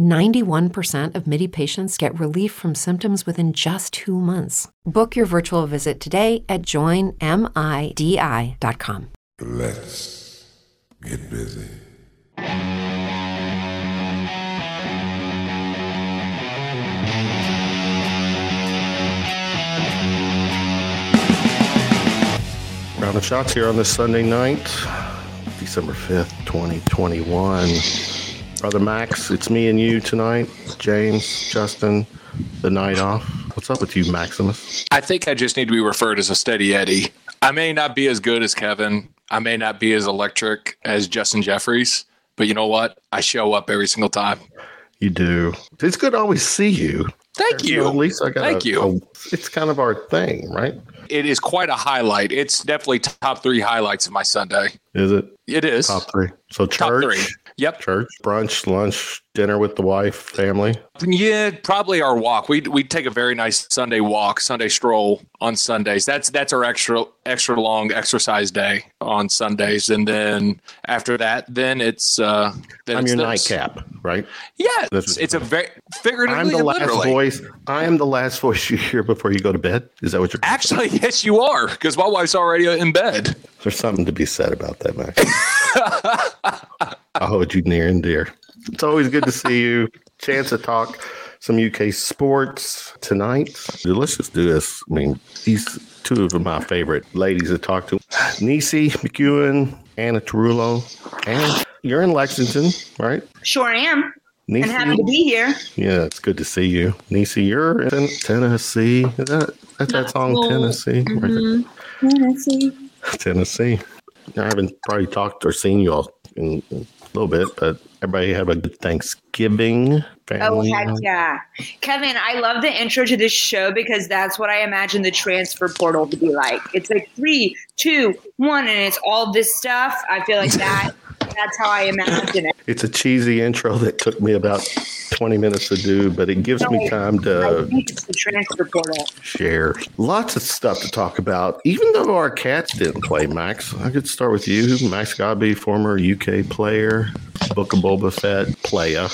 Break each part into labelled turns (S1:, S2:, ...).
S1: 91% of MIDI patients get relief from symptoms within just two months. Book your virtual visit today at joinmidi.com.
S2: Let's get busy.
S3: Round of shots here on this Sunday night, December 5th, 2021. Brother Max, it's me and you tonight. James, Justin, the night off. What's up with you, Maximus?
S4: I think I just need to be referred as a steady Eddie. I may not be as good as Kevin. I may not be as electric as Justin Jeffries, but you know what? I show up every single time.
S3: You do. It's good to always see you.
S4: Thank you.
S3: At least I got
S4: Thank
S3: a-
S4: you.
S3: a- it's kind of our thing, right?
S4: It is quite a highlight. It's definitely top three highlights of my Sunday.
S3: Is it
S4: It is.
S3: top three? So church,
S4: three. Yep.
S3: church, brunch, lunch, dinner with the wife, family.
S4: Yeah, probably our walk. We we take a very nice Sunday walk, Sunday stroll on Sundays. That's that's our extra extra long exercise day on Sundays, and then after that, then it's uh, then
S3: I'm
S4: it's
S3: your
S4: this.
S3: nightcap, right?
S4: Yeah, it's, it's a very figuratively
S3: I'm the last
S4: literally.
S3: voice. I am the last voice you hear before you go to bed. Is that what you're?
S4: Actually, yes, you are, because my wife's already in bed.
S3: There's something to be said about that, Max. I hold you near and dear. It's always good to see you. Chance to talk some UK sports tonight. Let's just do this. I mean, these two of my favorite ladies to talk to. Nisi McEwen, Anna Tarullo, and you're in Lexington, right?
S5: Sure I am.
S3: Nisi,
S5: And happy to be here.
S3: yeah, it's good to see you. Nisi, you're in Tennessee. Is that that's that song,
S5: Well,
S3: Tennessee?
S5: Mm-hmm. Tennessee.
S3: Tennessee. I haven't probably talked or seen you all in, in a little bit, but everybody have a good Thanksgiving.
S5: Oh,
S3: Family.
S5: heck yeah. Kevin, I love the intro to this show because that's what I imagine the transfer portal to be like. It's like three, two, one, and it's all this stuff. I feel like that. That's how I imagine it.
S3: It's a cheesy intro that took me about 20 minutes to do, but it gives me time to
S5: think it's the transfer portal.
S3: share. Lots of stuff to talk about, even though our cats didn't play, Max. I could start with you. Max Godby, former UK player, Book of Boba Fett player.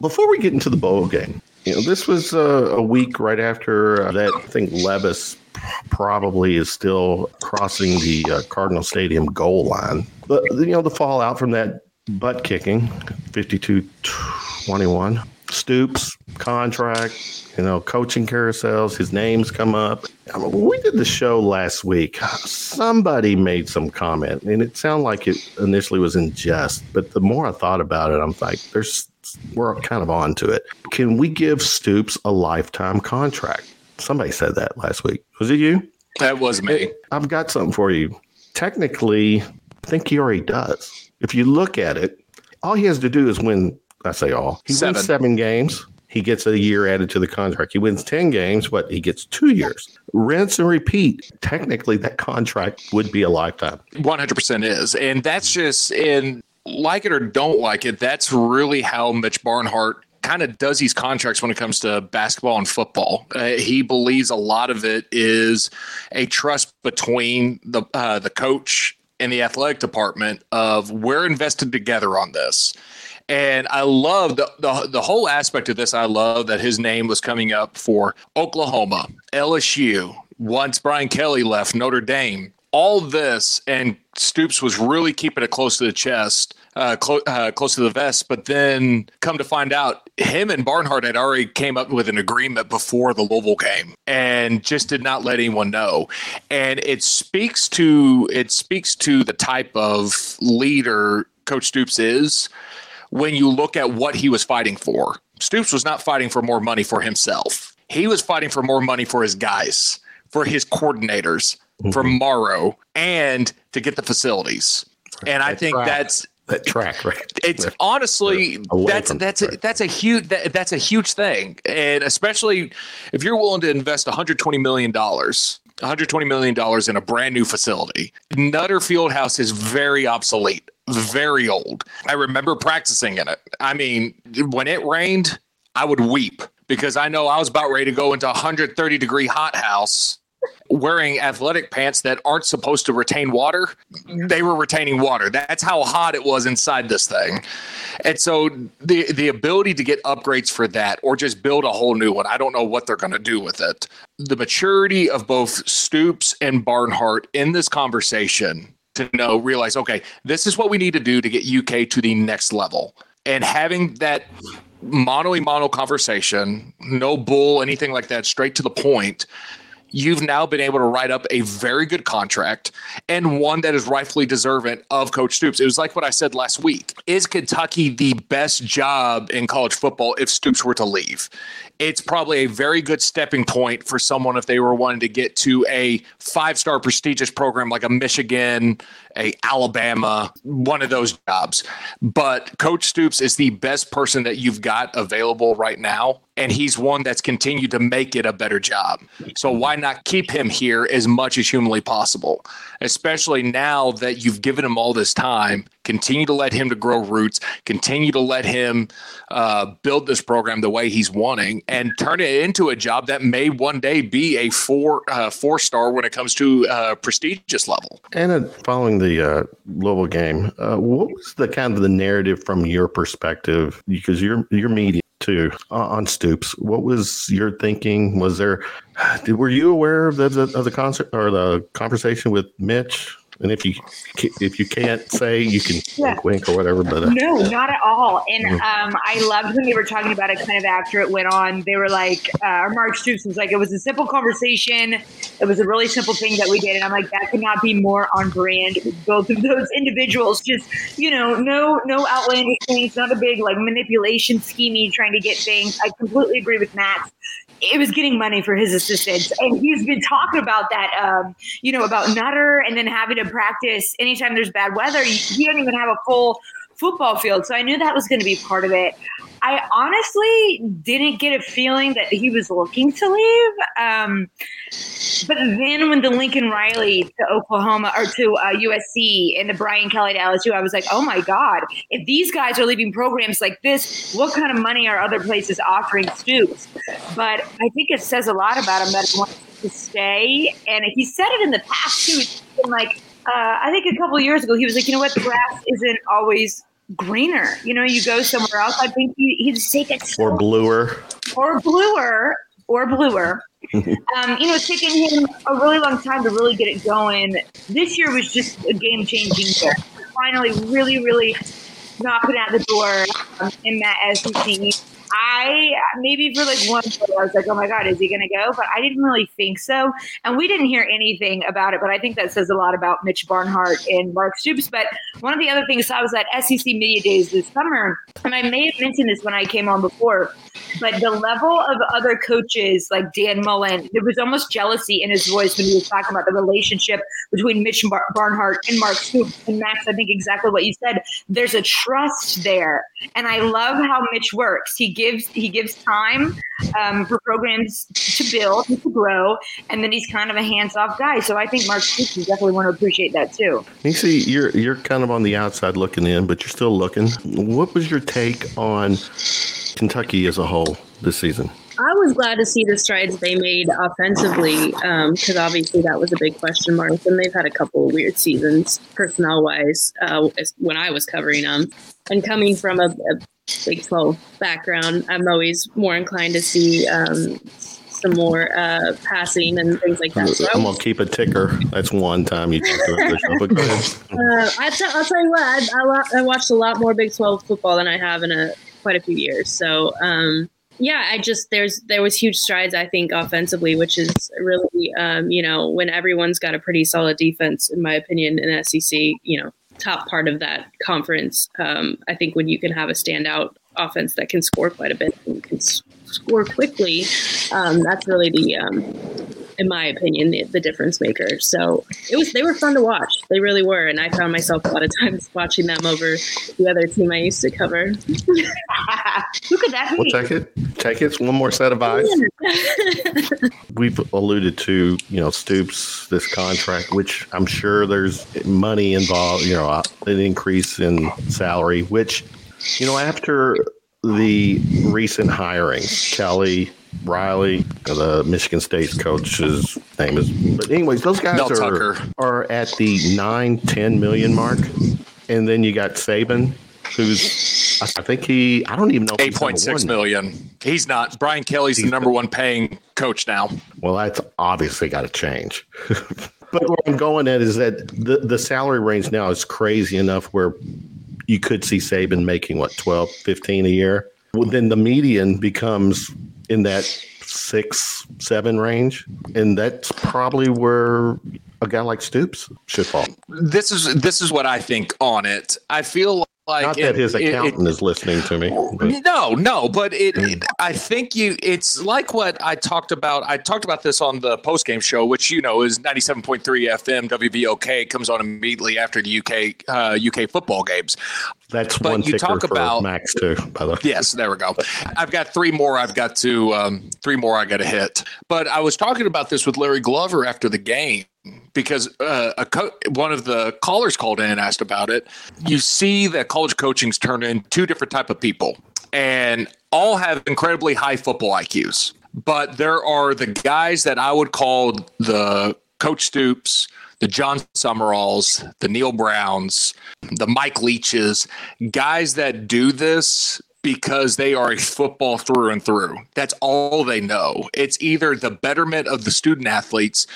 S3: Before we get into the bowl game, you know, this was uh, a week right after uh, that. I think Levis probably is still crossing the uh, Cardinal Stadium goal line. But, you know, the fallout from that butt kicking, 52 21. Stoops, contract, you know, coaching carousels, his names come up. I mean, we did the show last week, somebody made some comment, and it sounded like it initially was in jest. But the more I thought about it, I'm like, there's we're kind of on to it. Can we give Stoops a lifetime contract? Somebody said that last week. Was it you?
S4: That was me.
S3: I've got something for you. Technically, I think he already does. If you look at it, all he has to do is win. I say all. He
S4: Seven.
S3: wins seven games. He gets a year added to the contract. He wins 10 games. What? He gets two years. Rinse and repeat. Technically, that contract would be a lifetime.
S4: 100% is. And that's just, in like it or don't like it, that's really how Mitch Barnhart kind of does these contracts when it comes to basketball and football. Uh, he believes a lot of it is a trust between the uh, the coach and the athletic department of we're invested together on this. And I love the, the the whole aspect of this. I love that his name was coming up for Oklahoma, LSU. Once Brian Kelly left Notre Dame, all this, and Stoops was really keeping it close to the chest, uh, clo- uh, close to the vest. But then, come to find out, him and Barnhart had already came up with an agreement before the Louisville game, and just did not let anyone know. And it speaks to it speaks to the type of leader Coach Stoops is when you look at what he was fighting for. Stoops was not fighting for more money for himself. He was fighting for more money for his guys, for his coordinators, for mm-hmm. Morrow, and to get the facilities. And I think that's
S3: That track, right?
S4: it's honestly that's that's a, that's a huge that, that's a huge thing, and especially if you're willing to invest 120 million dollars. 120 million dollars in a brand new facility. Nutter field house is very obsolete, very old. I remember practicing in it. I mean, when it rained, I would weep because I know I was about ready to go into a 130 degree hot house wearing athletic pants that aren't supposed to retain water. Mm-hmm. They were retaining water. That's how hot it was inside this thing. And so the the ability to get upgrades for that or just build a whole new one, I don't know what they're going to do with it. The maturity of both Stoops and Barnhart in this conversation to know realize okay, this is what we need to do to get UK to the next level. And having that mono mono conversation, no bull, anything like that, straight to the point. You've now been able to write up a very good contract and one that is rightfully deserving of Coach Stoops. It was like what I said last week. Is Kentucky the best job in college football if Stoops were to leave? It's probably a very good stepping point for someone if they were wanting to get to a five star prestigious program like a Michigan, a Alabama, one of those jobs. But Coach Stoops is the best person that you've got available right now. And he's one that's continued to make it a better job. So why not keep him here as much as humanly possible? Especially now that you've given him all this time. Continue to let him to grow roots. Continue to let him uh, build this program the way he's wanting, and turn it into a job that may one day be a four uh, four star when it comes to uh, prestigious level.
S3: And uh, following the uh, Louisville game, uh, what was the kind of the narrative from your perspective? Because you're you're media too uh, on Stoops. What was your thinking? Was there? Were you aware of the of the concert or the conversation with Mitch? And if you if you can't say, you can
S5: Yeah.
S3: wink, wink or whatever. But uh,
S5: No, not at all. And um, I loved when they were talking about it kind of after it went on. They were like, uh, Mark Stoops was like, it was a simple conversation. It was a really simple thing that we did. And I'm like, that could not be more on brand with both of those individuals. Just, you know, no, no outlandish things, not a big like manipulation scheming trying to get things. I completely agree with Matt. It was getting money for his assistants. And he's been talking about that, um, you know, about Nutter and then having to practice anytime there's bad weather. You, you don't even have a full football field. So I knew that was going to be part of it. I honestly didn't get a feeling that he was looking to leave. Um, but then when the Lincoln Riley to Oklahoma or to uh, USC and the Brian Kelly to LSU, I was like, oh my God, if these guys are leaving programs like this, what kind of money are other places offering Stoops? But I think it says a lot about him that he wants to stay. And he said it in the past too. It's been like, uh, I think a couple years ago, he was like, you know what, the grass isn't always greener. You know, you go somewhere else. I think he, he'd take it
S3: or bluer.
S5: or bluer or bluer. um, you know, it's taken him a really long time to really get it going. This year was just a game changing year. Finally, really, really knocking at the door um, in that SEC. I maybe for like one I was like, oh my god, is he going to go? But I didn't really think so, and we didn't hear anything about it. But I think that says a lot about Mitch Barnhart and Mark Stoops. But one of the other things I was at SEC Media Days this summer, and I may have mentioned this when I came on before, but the level of other coaches like Dan Mullen, there was almost jealousy in his voice when he was talking about the relationship between Mitch Bar- Barnhart and Mark Stoops. And Max, I think exactly what you said. There's a trust there, and I love how Mitch works. He gives he gives time um, for programs to build and to grow, and then he's kind of a hands off guy. So I think Mark Stoops is definitely want to appreciate that too.
S3: You see, you're you're kind of on the outside looking in, but you're still looking. What was your take on Kentucky as a whole this season?
S6: I was glad to see the strides they made offensively because um, obviously that was a big question mark, and they've had a couple of weird seasons personnel wise uh, when I was covering them. And coming from a, a Big 12 background, I'm always more inclined to see um, some more uh, passing and things like that.
S3: So I'm gonna keep a ticker. That's one time you. but go ahead.
S6: Uh, I t- I'll tell you what. I, I, I, watched a lot more Big 12 football than I have in a quite a few years. So um, yeah, I just there's there was huge strides I think offensively, which is really um, you know when everyone's got a pretty solid defense, in my opinion, in SEC. You know, top part of that conference. Um, I think when you can have a standout offense that can score quite a bit and can score quickly, um, that's really the, um, in my opinion, the, the, difference maker. So it was they were fun to watch. They really were, and I found myself a lot of times watching them over the other team I used to cover.
S5: Who could that be?
S3: We'll take it. Take it. One more set of eyes. We've alluded to you know Stoops this contract, which I'm sure there's money involved. You know, uh, an increase in salary, which you know after the recent hirings, Kelly, Riley, uh, the Michigan State coach's name is. But anyways, those guys
S4: Mel
S3: are
S4: Tucker.
S3: are at the nine, 10 million mark, and then you got Saban, who's I think he I don't even know.
S4: Eight point six million. He's not. Brian Kelly's he's the number one paying coach now.
S3: Well, that's obviously got to change. but where I'm going at is that the the salary range now is crazy enough where you could see Saban making what 12, 15 a year. Well, then the median becomes in that six, seven range, and that's probably where a guy like Stoops should fall.
S4: This is this is what I think on it. I feel like
S3: not that his accountant it, it, is listening to me.
S4: But. No, no, but it, it, I think you. It's like what I talked about. I talked about this on the post game show, which you know is ninety seven point three FM WVOK. Comes on immediately after the UK uh, UK football games.
S3: That's but one you talk about Max too. By the way,
S4: yes, there we go. I've got three more. I've got to um, three more. I got to hit. But I was talking about this with Larry Glover after the game because uh, a co- one of the callers called in and asked about it. You see that college coaching's turned in two different type of people, and all have incredibly high football IQs. But there are the guys that I would call the Coach Stoops, the Jon Sumralls, the Neal Browns, the Mike Leaches, guys that do this because they are a football through and through. That's all they know. It's either the betterment of the student athletes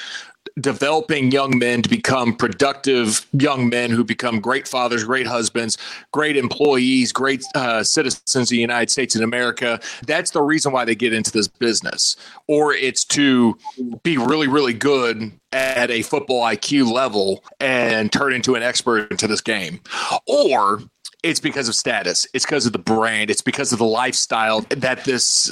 S4: developing young men to become productive young men who become great fathers, great husbands, great employees, great uh, citizens of the United States and America. That's the reason why they get into this business. Or it's to be really, really good at a football IQ level and turn into an expert into this game. Or it's because of status. It's because of the brand. It's because of the lifestyle that this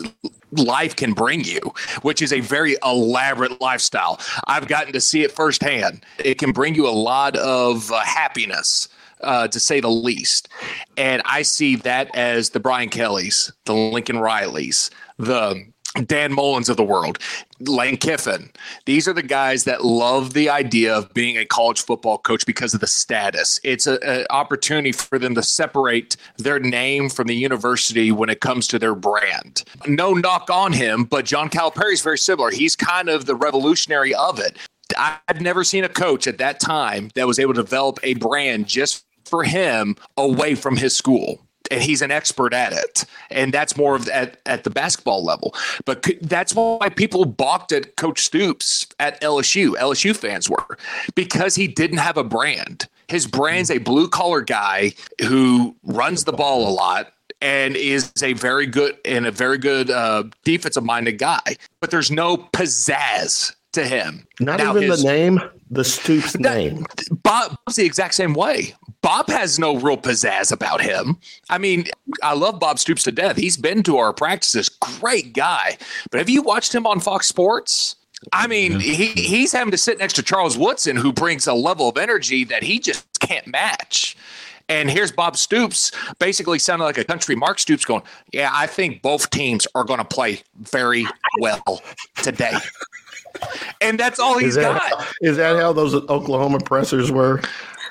S4: life can bring you, which is a very elaborate lifestyle. I've gotten to see it firsthand. It can bring you a lot of uh, happiness. Uh, to say the least. And I see that as the Brian Kellys, the Lincoln Rileys, the Dan Mullens of the world, Lane Kiffin. These are the guys that love the idea of being a college football coach because of the status. It's an opportunity for them to separate their name from the university when it comes to their brand. No knock on him, but John Calipari is very similar. He's kind of the revolutionary of it. I've never seen a coach at that time that was able to develop a brand just for him away from his school and he's an expert at it. And that's more of at, at the basketball level. But that's why people balked at Coach Stoops at LSU. LSU fans were because he didn't have a brand. His brand's a blue collar guy who runs the ball a lot and is a very good and a very good uh, defensive minded guy. But there's no pizzazz to him.
S3: Not now even his, the name, the Stoops name.
S4: Bob's the exact same way. Bob has no real pizzazz about him. I mean, I love Bob Stoops to death. He's been to our practices, great guy. But have you watched him on Fox Sports? I mean, he, he's having to sit next to Charles Woodson, who brings a level of energy that he just can't match. And here's Bob Stoops basically sounding like a country Mark Stoops going, Yeah, I think both teams are going to play very well today. And that's all he's
S3: is that,
S4: got.
S3: Is that how those Oklahoma pressers were?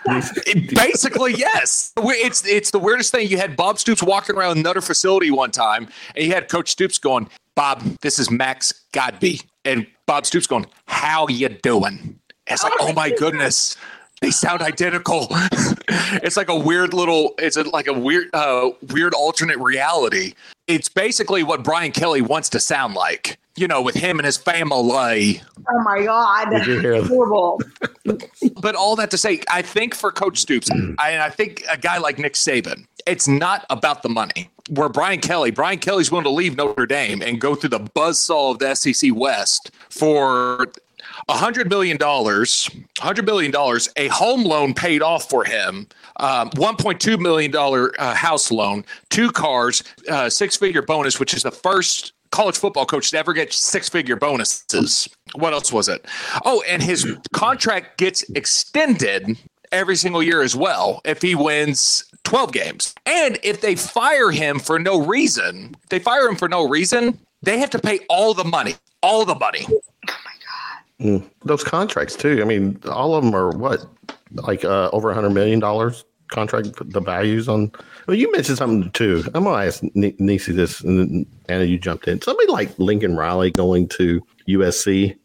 S4: Basically, yes. It's it's the weirdest thing. You had Bob Stoops walking around another facility one time, and you had Coach Stoops going, Bob, this is Max Godby. And Bob Stoops going, How you doing? It's like, oh my goodness. They sound identical. it's like a weird little, it's a, like a weird, uh, weird alternate reality. It's basically what Brian Kelly wants to sound like, you know, with him and his family.
S5: Oh my god,
S3: Did you hear
S5: horrible.
S4: But all that to say, I think for Coach Stoops, I, I think a guy like Nick Saban, it's not about the money. Where Brian Kelly, Brian Kelly's willing to leave Notre Dame and go through the buzzsaw of the SEC West for $100 million, $100 million, a home loan paid off for him, um, $1.2 million uh, house loan, two cars, uh, six figure bonus, which is the first college football coach to ever get six figure bonuses. What else was it? Oh, and his contract gets extended every single year as well if he wins 12 games. And if they fire him for no reason, they fire him for no reason, they have to pay all the money, all the money.
S3: Mm. Those contracts too. I mean, all of them are what, like uh, over a hundred million dollars contract. The values on. Well, you mentioned something too. I'm gonna ask Nisi this, and Anna, you jumped in. Somebody like Lincoln Riley going to USC.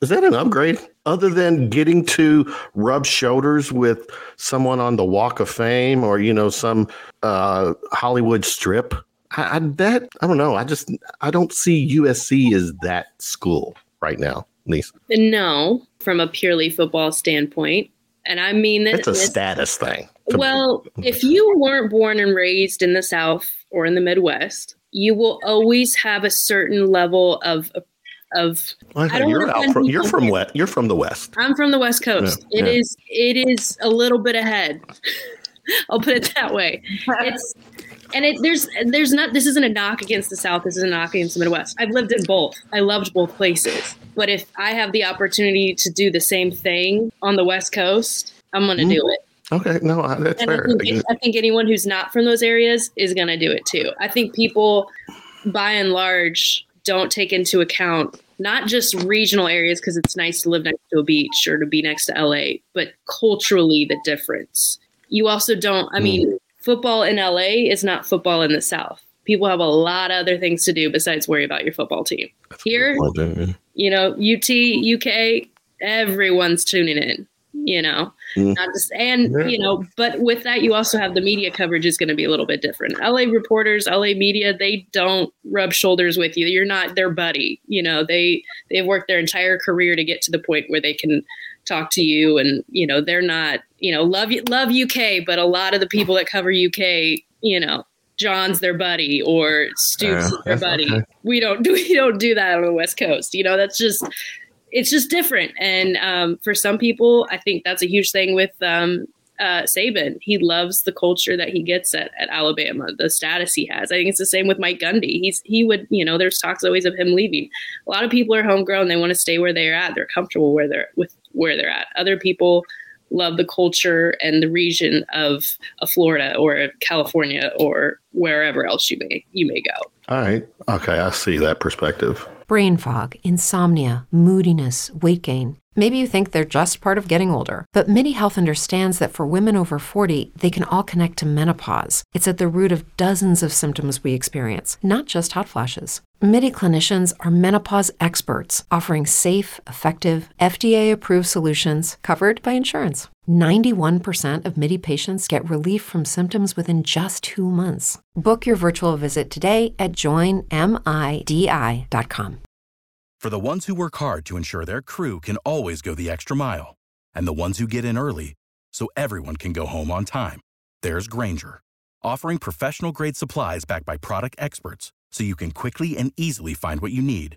S3: Is that an upgrade? Other than getting to rub shoulders with someone on the Walk of Fame or you know some uh, Hollywood strip, I, I that I don't know. I just I don't see USC as that school right now. Niece.
S6: No, from a purely football standpoint. And I mean that
S3: It's a status thing.
S6: Well, if you weren't born and raised in the South or in the Midwest, you will always have a certain level of of
S3: Okay,
S6: I don't
S3: you're out from, you're from west. You're from the west.
S6: I'm from the West Coast.
S3: Yeah,
S6: It
S3: yeah.
S6: is it is a little bit ahead. I'll put it that way. It's and it there's there's not this isn't a knock against the South, this is a knock against the Midwest. I've lived in both. I loved both places. But if I have the opportunity to do the same thing on the West Coast, I'm gonna do mm. it.
S3: Okay, no, I- that's
S6: And I
S3: fair.
S6: think, I think anyone who's not from those areas is going to do it too. I think people, by and large, don't take into account not just regional areas because it's nice to live next to a beach or to be next to LA, but culturally the difference. You also don't, I mm. mean, football in LA is not football in the South. People have a lot of other things to do besides worry about your football team. Here,
S3: Well, then,
S6: you know, UT, UK, everyone's tuning in, you know,
S3: Mm.
S6: not just, and,
S3: Yeah.
S6: you know, but with that, you also have the media coverage is going to be a little bit different. LA reporters, LA media, they don't rub shoulders with you. You're not their buddy. You know, they, they've worked their entire career to get to the point where they can talk to you and, you know, they're not, you know, love, love UK, but a lot of the people that cover UK, you know, John's their buddy or Stoops is their buddy.
S3: okay.
S6: We don't do we don't do that on the West Coast. You know, that's just it's just different. And um, for some people, I think that's a huge thing with um, uh, Saban. He loves the culture that he gets at, at Alabama, the status he has. I think it's the same with Mike Gundy. He's he would you know there's talks always of him leaving. A lot of people are homegrown. They want to stay where they're at. They're comfortable where they're with where they're at. Other people love the culture and the region of, of Florida or California or wherever else you may you may go.
S3: All right. Okay, I see that perspective.
S1: Brain fog, insomnia, moodiness, weight gain. Maybe you think they're just part of getting older, but MIDI Health understands that for women over 40, they can all connect to menopause. It's at the root of dozens of symptoms we experience, not just hot flashes. MIDI clinicians are menopause experts offering safe, effective, FDA approved solutions covered by insurance. 91% of MIDI patients get relief from symptoms within just two months. Book your virtual visit today at joinmidi.com.
S7: For the ones who work hard to ensure their crew can always go the extra mile, and the ones who get in early so everyone can go home on time, there's Grainger, offering professional grade supplies backed by product experts so you can quickly and easily find what you need.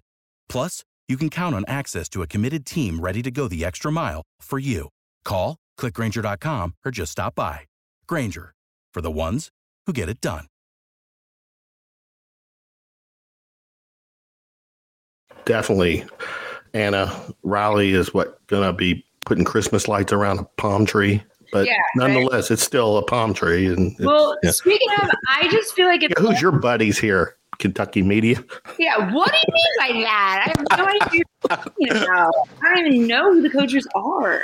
S7: Plus, you can count on access to a committed team ready to go the extra mile for you. Call, clickgrainger.com, or just stop by. Grainger, for the ones who get it done.
S3: Definitely, Anna Riley is what gonna be putting Christmas lights around a palm tree, but
S5: Yeah,
S3: nonetheless, it's still a palm tree. And
S5: Well,
S3: yeah.
S5: speaking of, I just feel like if
S3: Yeah, who's your buddies here? Kentucky media.
S5: yeah, what do you mean by that? I have no idea. you know, I don't even know who the coaches are.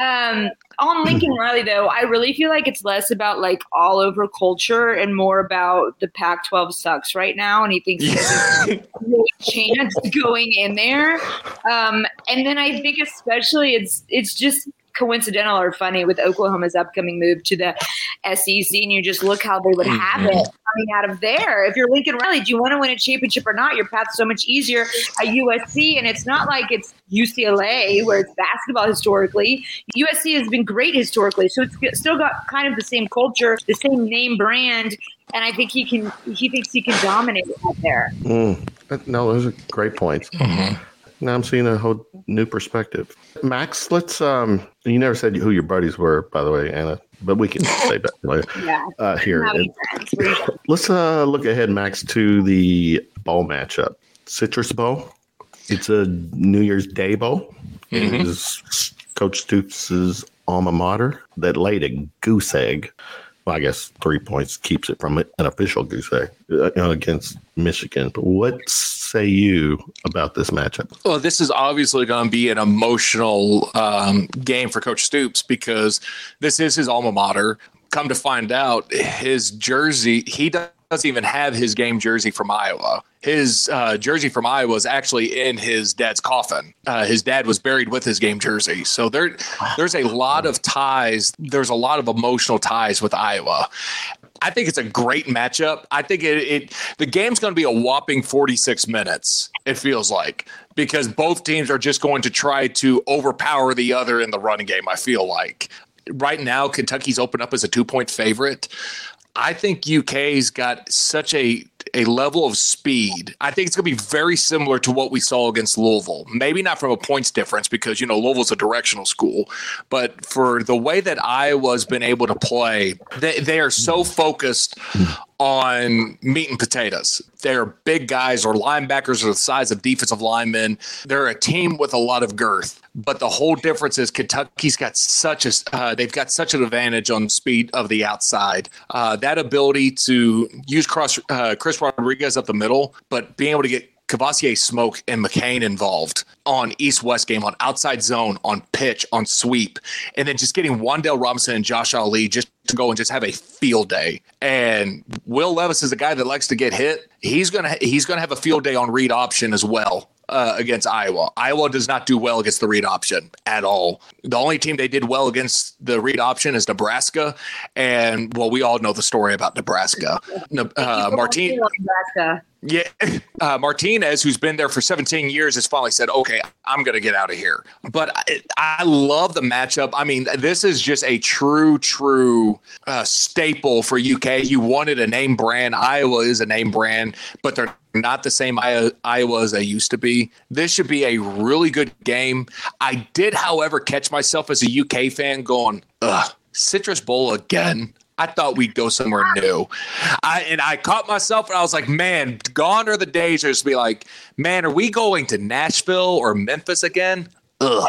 S5: um, on Lincoln Riley, though, I really feel like it's less about like all over culture and more about the Pac 12 sucks right now. And he thinks there's great chance going in there. Um, and then I think, especially, it's it's just coincidental or funny with Oklahoma's upcoming move to the SEC, and you just look how they would have it coming out of there. If you're Lincoln Riley, do you want to win a championship or not? Your path's so much easier at USC, and it's not like it's UCLA where it's basketball historically. USC has been great historically, so it's still got kind of the same culture, the same name brand, and I think he can. He thinks he can dominate out there.
S3: Mm. No, those are great points. Now I'm seeing a whole new perspective. Max, let's um you never said who your buddies were, by the way, Anna, but we can say that later.
S5: Yeah.
S3: Uh here. And let's uh look ahead, Max, to the bowl matchup. Citrus Bowl. It's a New Year's Day bowl. It is Coach Stoops' alma mater that laid a goose egg. Well, I guess three points keeps it from an official goose egg uh, against Michigan. But what say you about this matchup?
S4: Well, this is obviously going to be an emotional um, game for Coach Stoops because this is his alma mater. Come to find out, his jersey, he doesn't even have his game jersey from Iowa. His uh, jersey from Iowa is actually in his dad's coffin. Uh, his dad was buried with his game jersey. So there, there's a lot of ties. There's a lot of emotional ties with Iowa. I think it's a great matchup. I think it, it the game's going to be a whopping 46 minutes. It feels like because both teams are just going to try to overpower the other in the running game. I feel like right now Kentucky's open up as a two point favorite. I think UK's got such a a level of speed. I think it's going to be very similar to what we saw against Louisville. Maybe not from a points difference because you know Louisville's a directional school, but for the way that Iowa's been able to play, they, they are so focused on meat and potatoes. They're big guys or linebackers are the size of defensive linemen. They're a team with a lot of girth. But the whole difference is Kentucky's got such a uh, they've got such an advantage on speed of the outside. Uh, that ability to use cross uh, Chris Rodriguez up the middle, but being able to get Kavosiey Smoke and McClain involved on East West game, on outside zone, on pitch, on sweep, and then just getting Wan'Dale Robinson and Josh Ali just to go and just have a field day. And Will Levis is a guy that likes to get hit. He's gonna he's gonna have a field day on read option as well. Uh, against Iowa. Iowa does not do well against the read option at all. The only team they did well against the read option is Nebraska. And well, we all know the story about Nebraska. Ne- Uh, Martin,
S5: Nebraska.
S4: Yeah, uh, Martinez, who's been there for 17 years, has finally said, "Okay, I'm going to get out of here." But I, I love the matchup. I mean, this is just a true, true uh, staple for UK. You wanted a name brand. Iowa is a name brand, but they're not the same Iowa as they used to be. This should be a really good game. I did, however, catch myself as a UK fan going, "Ugh, Citrus Bowl again." I thought we'd go somewhere new. I and I caught myself and I was like, man, gone are the days where it's be like, man, are we going to Nashville or Memphis again? Ugh.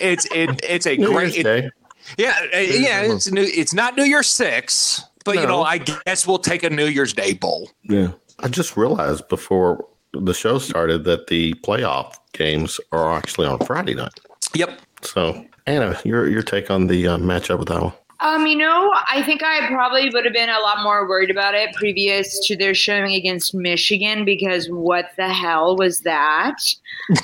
S4: It's it it's a
S3: New
S4: great
S3: Year's Day.
S4: yeah, uh, yeah, it's new it's not New Year's Six, but you know, I guess we'll take a New Year's Day bowl.
S3: Yeah. I just realized before the show started that the playoff games are actually on Friday night.
S4: Yep.
S3: So, Anna, your your take on the uh, matchup with Iowa?
S5: Um, you know, I think I probably would have been a lot more worried about it previous to their showing against Michigan because what the hell was that?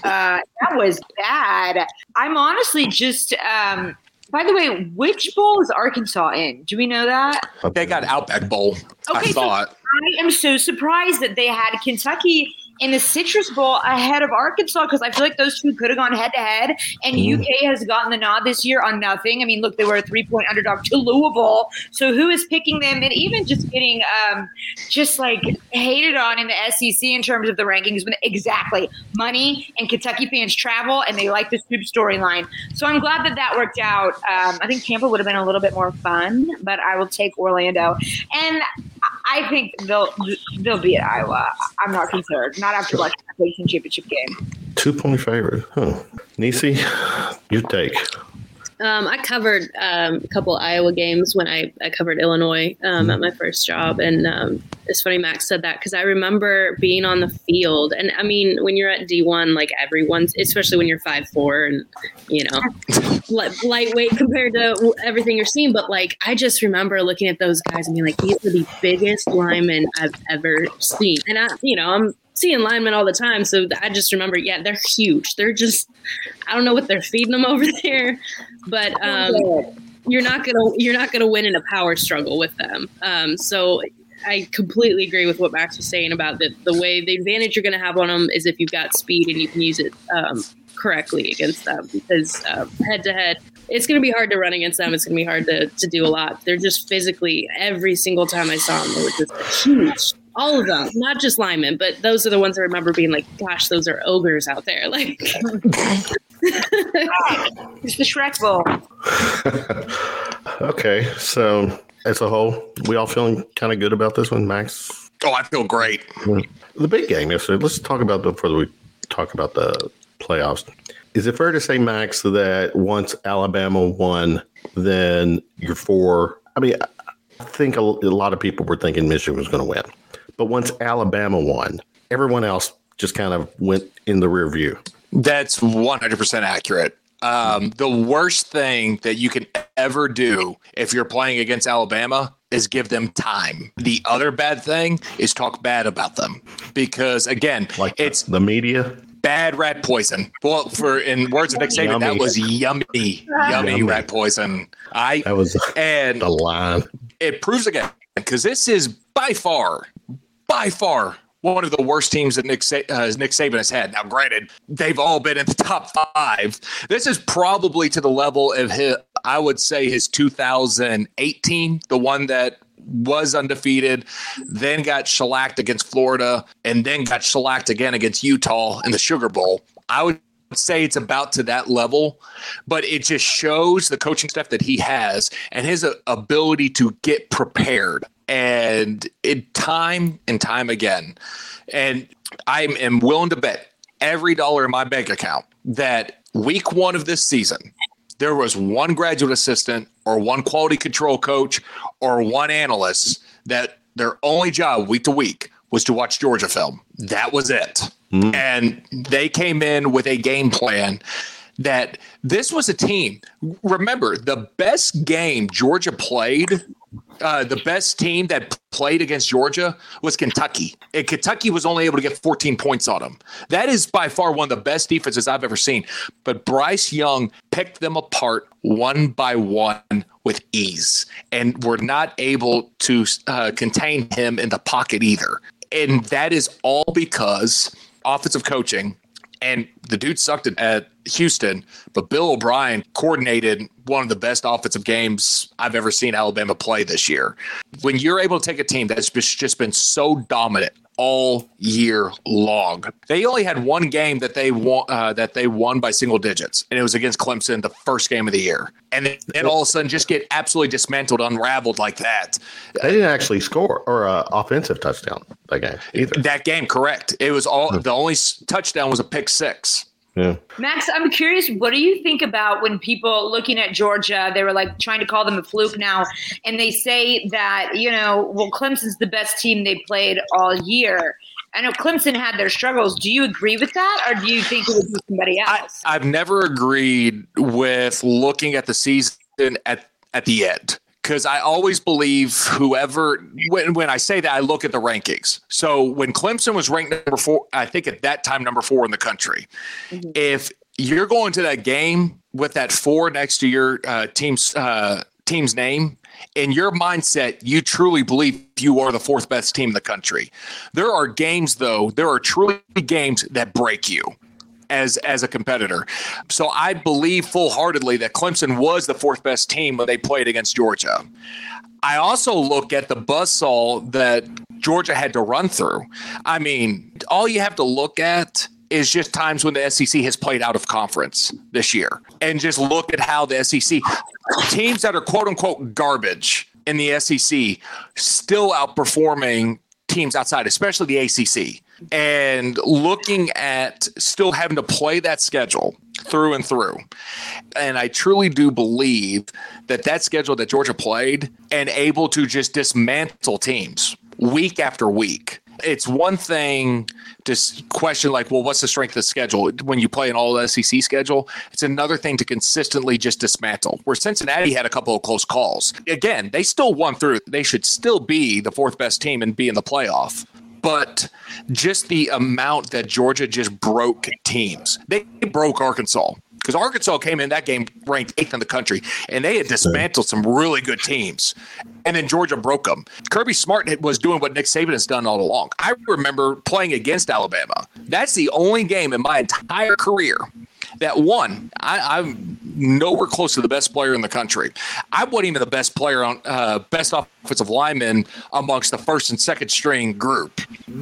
S5: Uh, that was bad. I'm honestly just. Um, by the way, which bowl is Arkansas in? Do we know that?
S4: They got Outback Bowl. Okay, I
S5: Okay, so-
S4: thought.
S5: I am so surprised that they had Kentucky in the Citrus Bowl ahead of Arkansas because I feel like those two could have gone head to head. And UK has gotten the nod this year on nothing. I mean, look, they were a three point underdog to Louisville. So who is picking them? And even just getting um, just like hated on in the SEC in terms of the rankings. But exactly money and Kentucky fans travel and they like the Stoops storyline. So I'm glad that that worked out. Um, I think Tampa would have been a little bit more fun, but I will take Orlando. And I think they'll they'll be at Iowa. I'm not concerned. Not after watching the championship game.
S3: Two point favorite. Huh. Nisi, your take.
S6: Um, I covered um, a couple Iowa games when I, I covered Illinois um, at my first job, and um, it's funny Max said that because I remember being on the field, and I mean when you're at D one, like everyone's, especially when you're five four and you know lightweight compared to everything you're seeing, but like I just remember looking at those guys and being like, these are the biggest linemen I've ever seen, and I, you know, I'm seeing linemen all the time. So I just remember, yeah, they're huge. They're just, I don't know what they're feeding them over there, but um, you're not gonna you're not gonna win in a power struggle with them. Um, so I completely agree with what Max was saying about the the way the advantage you're gonna have on them is if you've got speed and you can use it um, correctly against them because head to head. It's going to be hard to run against them. It's going to be hard to, to do a lot. They're just physically, every single time I saw them, they were just huge all of them, not just linemen, but those are the ones I remember being like, "Gosh, those are ogres out there!" Like,
S5: it's the Shrek Bowl.
S3: okay, so as a whole, we all feeling kind of good about this one, Max.
S4: Oh, I feel great.
S3: The big game yesterday. Let's talk about before we talk about the playoffs. Is it fair to say, Max, that once Alabama won, then you're four? I mean, I think a, a lot of people were thinking Michigan was going to win. But once Alabama won, everyone else just kind of went in the rear view.
S4: That's 100% accurate. Um, the worst thing that you can ever do if you're playing against Alabama is give them time. The other bad thing is talk bad about them because again,
S3: like
S4: it's
S3: the media
S4: bad rat poison. Well, for in words of Nick Saban, that was yummy, yummy, yummy rat poison. I
S3: that was
S4: and
S3: the line.
S4: It proves again because this is by far by far one of the worst teams that Nick, uh, Nick Saban has had. Now, granted, they've all been in the top five. This is probably to the level of his, I would say, his 2018, the one that was undefeated, then got shellacked against Florida, and then got shellacked again against Utah in the Sugar Bowl. I would say it's about to that level, but it just shows the coaching staff that he has and his ability to get prepared and it time and time again. And I am willing to bet every dollar in my bank account that week one of this season, there was one graduate assistant or one quality control coach or one analyst that their only job week to week was to watch Georgia film. That was it. Mm. And they came in with a game plan that this was a team. Remember, the best game Georgia played uh, the best team that played against Georgia was Kentucky. And Kentucky was only able to get 14 points on them. That is by far one of the best defenses I've ever seen. But Bryce Young picked them apart one by one with ease and were not able to uh, contain him in the pocket either. And that is all because offensive coaching and the dude sucked at Houston, but Bill O'Brien coordinated one of the best offensive games I've ever seen Alabama play this year. When you're able to take a team that's just been so dominant all year long. They only had one game that they won uh, that they won by single digits, and it was against Clemson, the first game of the year. And then, all of a sudden, just get absolutely dismantled, unraveled like that.
S3: They didn't actually score or uh, offensive touchdown that game either.
S4: That game, correct? It was all the only touchdown was a pick six.
S3: Yeah.
S5: Max, I'm curious, what do you think about when people looking at Georgia, they were like trying to call them a fluke now, and they say that, you know, well, Clemson's the best team they played all year. I know Clemson had their struggles. Do you agree with that, or do you think it would be somebody else?
S4: I, I've never agreed with looking at the season at at the end because I always believe whoever when when I say that I look at the rankings. So when Clemson was ranked number four, I think at that time number four in the country. Mm-hmm. If you're going to that game with that four next to your uh, team's uh, team's name, in your mindset, you truly believe you are the fourth best team in the country. There are games, though, there are truly games that break you as as a competitor. So I believe full heartedly that Clemson was the fourth best team when they played against Georgia. I also look at the buzzsaw that Georgia had to run through. I mean, all you have to look at is just times when the SEC has played out of conference this year. And just look at how the SEC teams that are quote unquote garbage in the SEC still outperforming teams outside, especially the ACC And looking at still having to play that schedule through and through. And I truly do believe that that schedule that Georgia played and able to just dismantle teams week after week. It's one thing to question, like, well, what's the strength of the schedule when you play an all SEC schedule? It's another thing to consistently just dismantle. Where Cincinnati had a couple of close calls. Again, they still won through. They should still be the fourth best team and be in the playoff but just the amount that Georgia just broke teams. They broke Arkansas because Arkansas came in that game ranked eighth in the country, and they had dismantled some really good teams. And then Georgia broke them. Kirby Smart was doing what Nick Saban has done all along. I remember playing against Alabama. That's the only game in my entire career that one, I, am nowhere close to the best player in the country. I wasn't even the best player on uh, best offensive lineman amongst the first and second string group.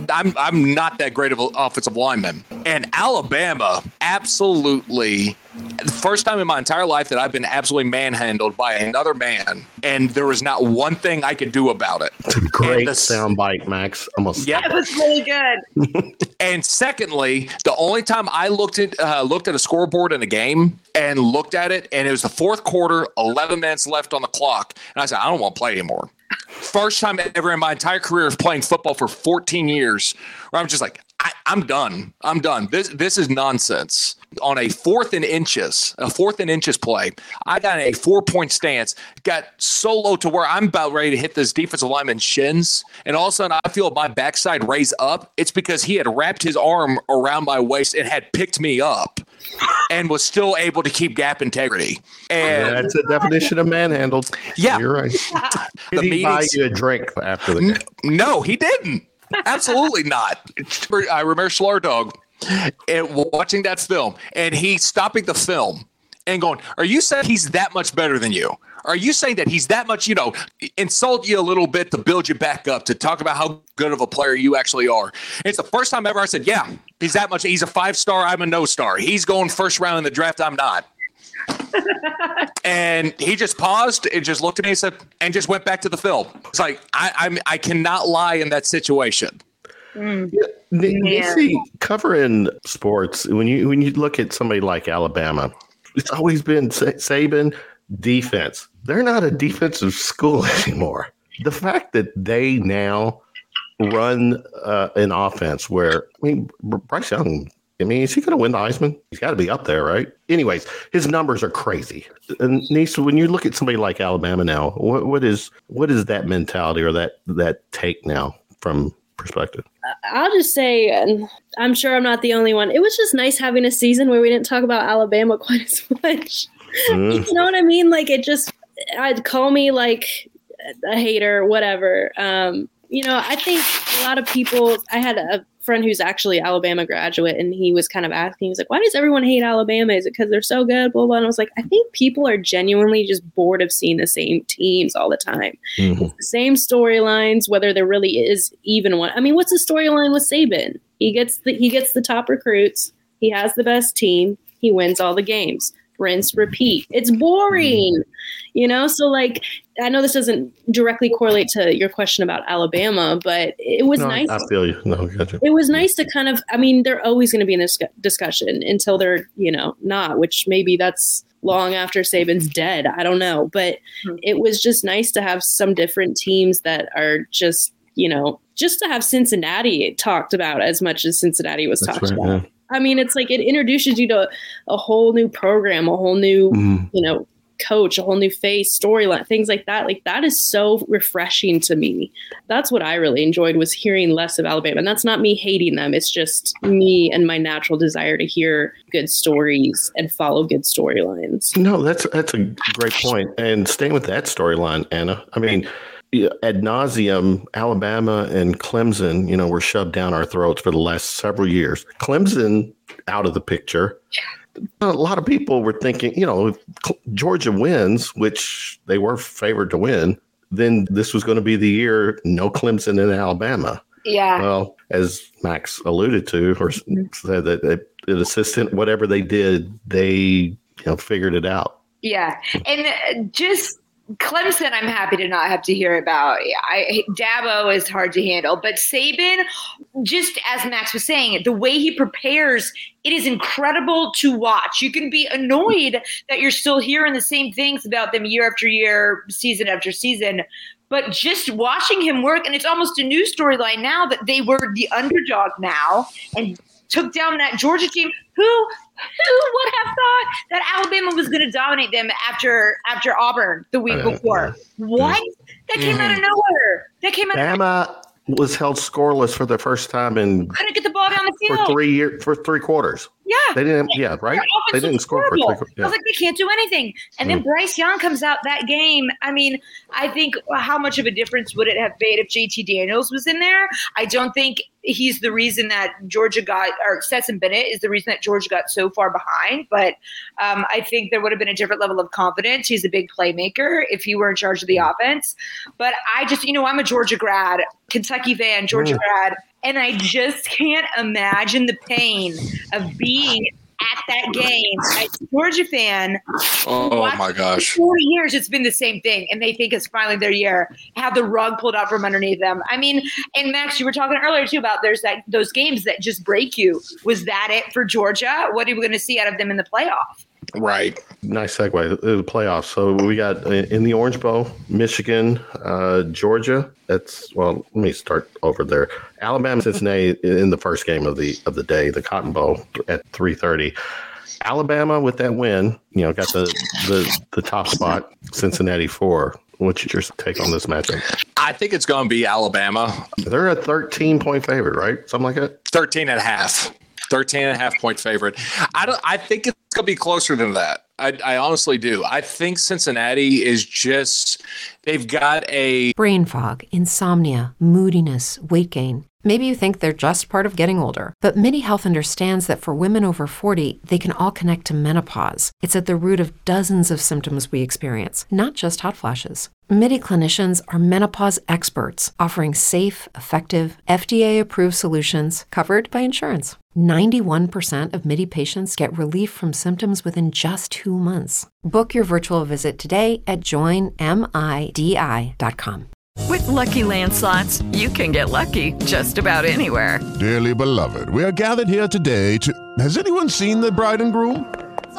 S4: I'm I'm not that great of an offensive lineman. And Alabama absolutely the first time in my entire life that I've been absolutely manhandled by another man, and there was not one thing I could do about it.
S3: It's a great the, soundbite, Max. Almost.
S5: Yeah, it was really good.
S4: and secondly, the only time I looked at uh, looked at a scoreboard in a game and looked at it, and it was the fourth quarter, eleven minutes left on the clock, and I said, I don't want to play anymore. First time ever in my entire career of playing football for 14 years, where I'm just like, I, am done. I'm done. This this is nonsense. On a fourth and inches, a fourth and inches play, I got a four point stance, got so low to where I'm about ready to hit this defensive lineman's shins, and all of a sudden I feel my backside raise up. It's because he had wrapped his arm around my waist and had picked me up, and was still able to keep gap integrity. And
S3: that's a definition of manhandled.
S4: Yeah,
S3: you're right. Did he buy you a drink after the game?
S4: No, he didn't. Absolutely not. I remember Schlardog and watching that film and he stopping the film and going, Are you saying he's that much better than you? Are you saying that he's that much, you know, insult you a little bit to build you back up, to talk about how good of a player you actually are? And it's the first time ever I said, Yeah, he's that much. He's a five star. I'm a no star. He's going first round in the draft. I'm not. and he just paused and just looked at me and said, and just went back to the film. It's like I I'm, I cannot lie in that situation.
S3: Mm. Yeah, you see, covering sports when you when you look at somebody like Alabama, it's always been Saban defense. They're not a defensive school anymore. The fact that they now run uh, an offense where I mean Bryce Young I mean, is he going to win the Heisman? He's got to be up there, right? Anyways, his numbers are crazy. And Nisa, when you look at somebody like Alabama now, what, what is what is that mentality or that that take now from perspective?
S6: I'll just say, and I'm sure I'm not the only one. It was just nice having a season where we didn't talk about Alabama quite as much. Mm. you know what I mean? Like it just, I'd call me like a hater, whatever. Um, you know, I think a lot of people. I had a friend who's actually Alabama graduate, and he was kind of asking, he's like, "Why does everyone hate Alabama? Is it because they're so good?" Blah blah. And I was like, I think people are genuinely just bored of seeing the same teams all the time. Mm-hmm. The same storylines, whether there really is even one. I mean, what's the storyline with Saban? He gets the he gets the top recruits. He has the best team. He wins all the games rinse, repeat. It's boring, you know? So, like, I know this doesn't directly correlate to your question about Alabama, but it was
S3: no,
S6: nice.
S3: I feel you. No, gotcha.
S6: It was nice to kind of, I mean, they're always going to be in this discussion until they're, you know, not, which maybe that's long after Saban's dead. I don't know. But hmm. it was just nice to have some different teams that are just, you know, just to have Cincinnati talked about as much as Cincinnati was That's talked right, about. Yeah. I mean, it's like it introduces you to a whole new program, a whole new, mm. you know, coach, a whole new face, storyline, things like that. Like that is so refreshing to me. That's what I really enjoyed was hearing less of Alabama. And that's not me hating them. It's just me and my natural desire to hear good stories and follow good storylines.
S3: No, that's that's a great point. And staying with that storyline, Anna. I mean, ad nauseum, Alabama and Clemson, you know, were shoved down our throats for the last several years. Clemson out of the picture. A lot of people were thinking, you know, if Georgia wins, which they were favored to win, then this was going to be the year no Clemson in Alabama.
S5: Yeah.
S3: Well, as Max alluded to, or mm-hmm. said that the assistant, whatever they did, they you know figured it out.
S5: Yeah, and uh, just Clemson, I'm happy to not have to hear about. I Dabo is hard to handle, but Saban, just as Max was saying, the way he prepares, it is incredible to watch. You can be annoyed that you're still hearing the same things about them year after year, season after season, but just watching him work, and it's almost a new storyline now that they were the underdog now and took down that Georgia team. Who who would have thought that Alabama was going to dominate them after after Auburn the week
S3: Uh,
S5: before? What? That came out of
S3: Mm-hmm.
S5: nowhere. That came out. of
S3: Bama was held scoreless for the first time in
S5: Couldn't get the ball down the field for
S3: three year for three quarters.
S5: Yeah.
S3: They didn't. Yeah, right. They didn't score for three. quarters.
S5: I was like, they can't do anything. And then
S3: Mm.
S5: Bryce Young comes out that game. I mean, I think well, how much of a difference would it have made if JT Daniels was in there? I don't think he's the reason that Georgia got, or Stetson Bennett is the reason that Georgia got so far behind. But um, I think there would have been a different level of confidence. He's a big playmaker if he were in charge of the offense. But I just, you know, I'm a Georgia grad, Kentucky fan, Georgia
S3: Mm.
S5: grad, and I just can't imagine the pain of being at that game as a Georgia fan.
S4: Oh my
S5: For
S4: gosh.
S5: 40 years, it's been the same thing, and they think it's finally their year. Have the rug pulled out from underneath them. I mean, and Max, you were talking earlier too about there's that those games that just break you. Was that it for Georgia? What are we going to see out of them in the playoff?
S4: Right.
S3: Nice segue. The playoffs. So we got uh, in the Orange Bowl, Michigan, uh, Georgia. That's well. Let me start over there. Alabama, Cincinnati in the first game of the of the day, the Cotton Bowl at three thirty. Alabama with that win, you know, got the the the top spot. Cincinnati four. What's your take on this matchup?
S4: I think it's going to be Alabama.
S3: They're a thirteen point favorite, right? Something like that.
S4: 13 and a half. 13 and a half point favorite. I don't I think it's to be closer than that. I, I honestly do. I think Cincinnati is just they've got a
S1: Brain fog, insomnia, moodiness, weight gain. Maybe you think they're just part of getting older, but MIDI Health understands that for women over 40, they can all connect to menopause. It's at the root of dozens of symptoms we experience, not just hot flashes. MIDI clinicians are menopause experts offering safe, effective, FDA approved solutions covered by insurance. 91% of MIDI patients get relief from symptoms within just two months. Book your virtual visit today at joinmidi.com.
S8: With Lucky Land slots, you can get lucky just about anywhere.
S2: Dearly beloved, we are gathered here today to. Has anyone seen the bride and groom?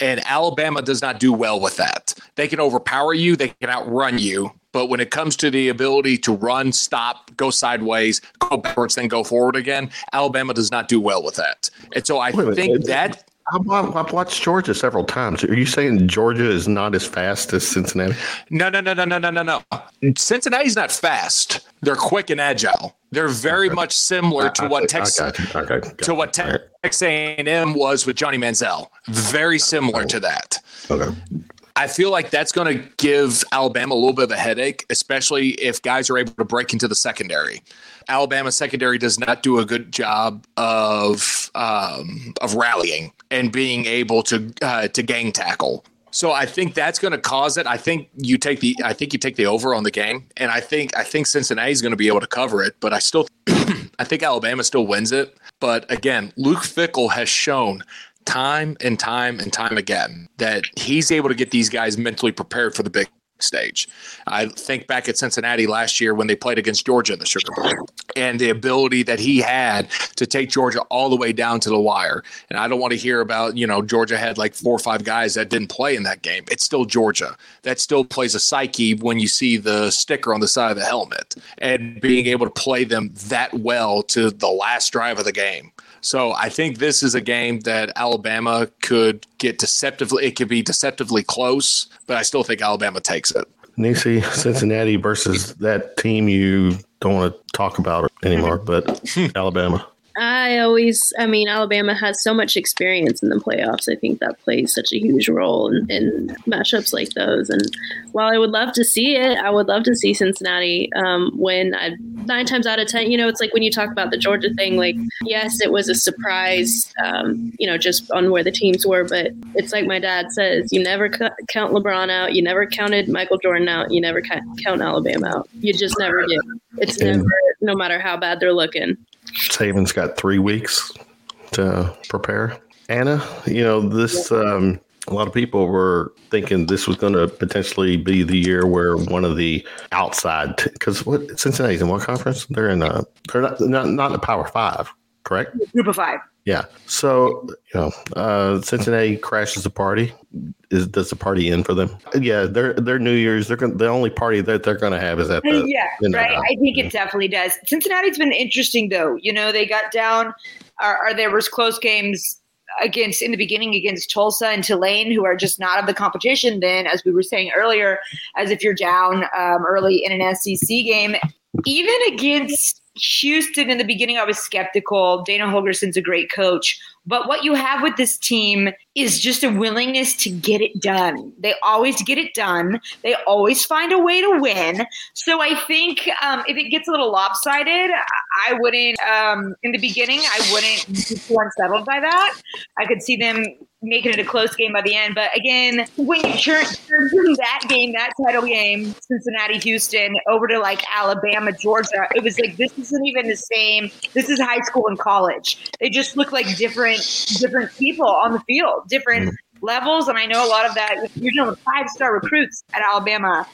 S4: And Alabama does not do well with that. They can overpower you, they can outrun you. But when it comes to the ability to run, stop, go sideways, go backwards, then go forward again, Alabama does not do well with that. And so I
S3: Wait a minute.
S4: think that
S3: I've, I've watched Georgia several times. Are you saying Georgia is not as fast as Cincinnati?
S4: No, no, no, no, no, no, no, no. Cincinnati's not fast. They're quick and agile. They're very much similar to what Texas
S3: Okay, okay,
S4: to what Texas A&M was with Johnny Manziel. Very similar to that.
S3: Okay.
S4: I feel like that's going to give Alabama a little bit of a headache, especially if guys are able to break into the secondary. Alabama secondary does not do a good job of um, of rallying and being able to uh, to gang tackle. So I think that's going to cause it. I think you take the I think you take the over on the game, and I think I think Cincinnati's going to be able to cover it. But I still I think Alabama still wins it. But again, Luke Fickell has shown time and time and time again that he's able to get these guys mentally prepared for the big stage. I think back at Cincinnati last year when they played against Georgia in the Sugar Bowl and the ability that he had to take Georgia all the way down to the wire. And I don't want to hear about, you know, Georgia had like four or five guys that didn't play in that game. It's still Georgia. That still plays a psyche when you see the sticker on the side of the helmet and being able to play them that well to the last drive of the game. So I think this is a game that Alabama could get deceptively. It could be deceptively close, but I still think Alabama takes it.
S3: Nisi, Cincinnati versus that team you don't want to talk about anymore, mm-hmm. but Alabama.
S6: I always, I mean, Alabama has so much experience in the playoffs. I think that plays such a huge role in, in matchups like those. And while I would love to see it, I would love to see Cincinnati um, win. I, nine times out of ten, you know, it's like when you talk about the Georgia thing. Like, yes, it was a surprise, um, you know, just on where the teams were. But it's like my dad says: you never cu- count LeBron out. You never counted Michael Jordan out. You never count Alabama out. You just never do. It's never, no matter how bad they're looking.
S3: Saban's got three weeks to prepare. Anna, you know, this, um, a lot of people were thinking this was going to potentially be the year where one of the outside, because what Cincinnati's in what conference? They're in a, they're not, not, not in the Power Five, correct?
S5: Group of five.
S3: Yeah. So, you know, uh, Cincinnati crashes the party. Is does the party end for them? Yeah, their their New Year's. They're gonna, the only party that they're going to have is at the
S5: yeah, right.
S3: hour.
S5: I think it definitely does. Cincinnati's been interesting though. You know, they got down, or, or there was close games against in the beginning against Tulsa and Tulane, who are just not of the competition. Then, as we were saying earlier, as if you're down um, early in an SEC game, even against Houston in the beginning, I was skeptical. Dana Holgorsen's a great coach. But what you have with this team is just a willingness to get it done. They always get it done. They always find a way to win. So I think um, if it gets a little lopsided, I wouldn't, um, in the beginning, I wouldn't be too unsettled by that. I could see them making it a close game by the end. But again, when you turn, turn from that game, that title game, Cincinnati, Houston, over to like Alabama, Georgia, it was like this isn't even the same. This is high school and college. They just look like different different people on the field, different levels. And I know a lot of that. You're dealing with five star recruits at Alabama,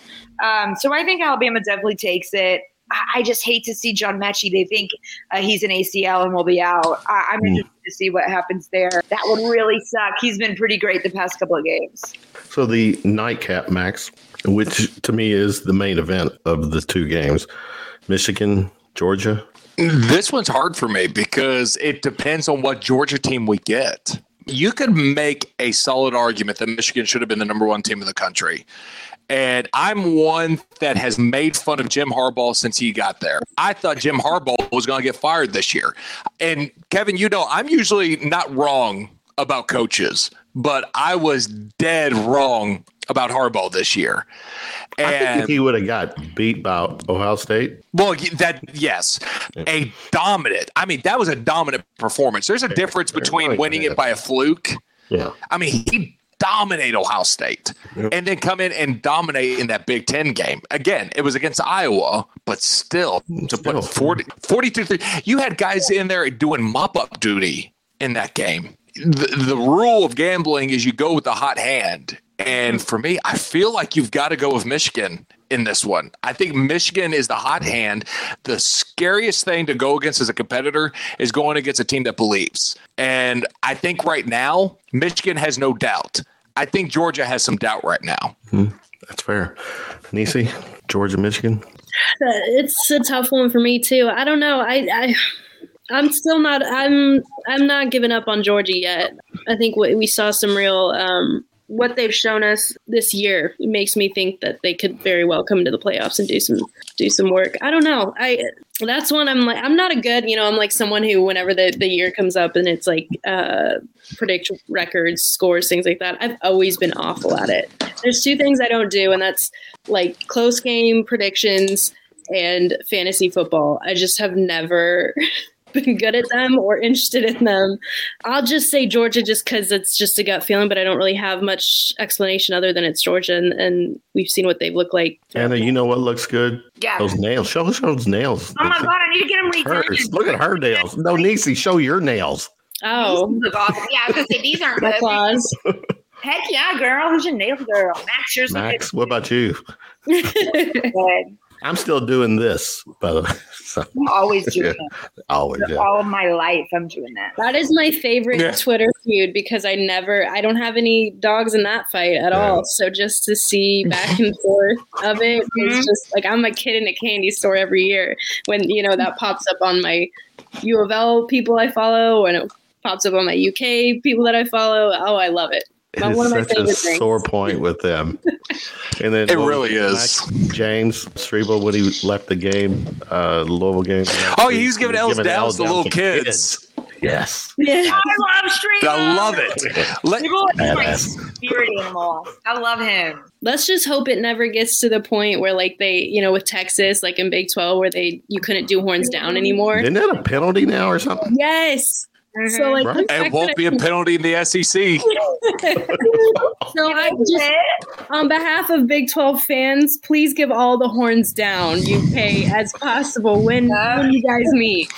S5: um, so I think Alabama definitely takes it. I I just hate to see John Metchie. They think uh, he's an ACL and will be out. I- I'm interested to see what happens there. That would really suck. He's been pretty great the past couple of games.
S3: So the nightcap, Max, which to me is the main event of the two games, Michigan, Georgia.
S4: This one's hard for me because it depends on what Georgia team we get. You could make a solid argument that Michigan should have been the number one team in the country. And I'm one that has made fun of Jim Harbaugh since he got there. I thought Jim Harbaugh was going to get fired this year. And Kevin, you know, I'm usually not wrong about coaches, but I was dead wrong about Harbaugh this year.
S3: I think
S4: And
S3: he would have got beat by Ohio State,
S4: well, that yes, a dominant. I mean, that was a dominant performance. There's a difference between winning it by a fluke.
S3: yeah,
S4: I mean, he dominate Ohio State and then come in and dominate in that Big Ten game. Again, it was against Iowa, but still to
S3: Still.
S4: put 40, 42 3. You had guys in there doing mop up duty in that game. The, the rule of gambling is you go with the hot hand. And for me, I feel like you've got to go with Michigan in this one. I think Michigan is the hot hand. The scariest thing to go against as a competitor is going against a team that believes. And I think right now, Michigan has no doubt. I think Georgia has some doubt right now.
S3: that's fair. Nisi, Georgia, Michigan.
S6: Uh, It's a tough one for me too. I don't know. I, I I'm still not. I'm I'm not giving up on Georgia yet. I think we we saw some real. Um, what they've shown us this year makes me think that they could very well come to the playoffs and do some do some work. I don't know. I that's one I'm like I'm not a good you know I'm like someone who whenever the, the year comes up and it's like uh, predict records, scores, things like that. I've always been awful at it. There's two things I don't do, and that's like close game predictions and fantasy football. I just have never been good at them or interested in them. I'll just say Georgia just because it's just a gut feeling, but I don't really have much explanation other than it's Georgia and, and we've seen what they look like.
S3: Anna, you know what looks good?
S5: Yeah.
S3: Those nails. Show us those nails.
S5: Oh my god, I need to get him
S3: Hers.
S5: redone.
S3: Look at her nails. No, Nisi, show your nails.
S6: Oh,
S5: These look awesome. Yeah, I was gonna say these aren't
S6: my
S5: good.
S6: claws.
S5: Heck yeah, girl. Who's your nail girl? Max, yours look
S3: Max, what about you?
S5: good.
S3: I'm still doing this, by the way. So,
S5: I'm always doing
S3: Yeah.
S5: that.
S3: always, yeah.
S5: All of my life, I'm doing that.
S6: That is my favorite
S4: Yeah.
S6: Twitter feud because I never, I don't have any dogs in that fight at all. So just to see back and forth of it, it is mm-hmm. just like I'm a kid in a candy store every year when you know that pops up on my U of L people I follow and it pops up on my UK people that I follow. Oh, I love it.
S3: It
S6: Not
S3: is
S6: one of my
S3: such a
S6: favorite things.
S3: sore point with them. And then
S4: It really is.
S3: Max James Strebo when he left the game, uh, the Louisville game.
S4: Oh, he was giving L's
S3: Giving
S4: downs to
S3: L
S4: little
S3: downs
S4: kids.
S3: Yes.
S6: Yeah.
S5: I love Street.
S4: I love it. Let-
S5: People is my
S3: Badass.
S5: spirit animal. I love him.
S6: Let's just hope it never gets to the point where like they, you know, with Texas, like in Big 12 where they you couldn't do horns down anymore.
S3: Isn't that a penalty now or something?
S6: Yes. So like
S3: Right.
S4: it won't be a penalty in the SEC.
S6: So I just on behalf of Big 12 fans, please give all the horns down you pay as possible when when you guys meet.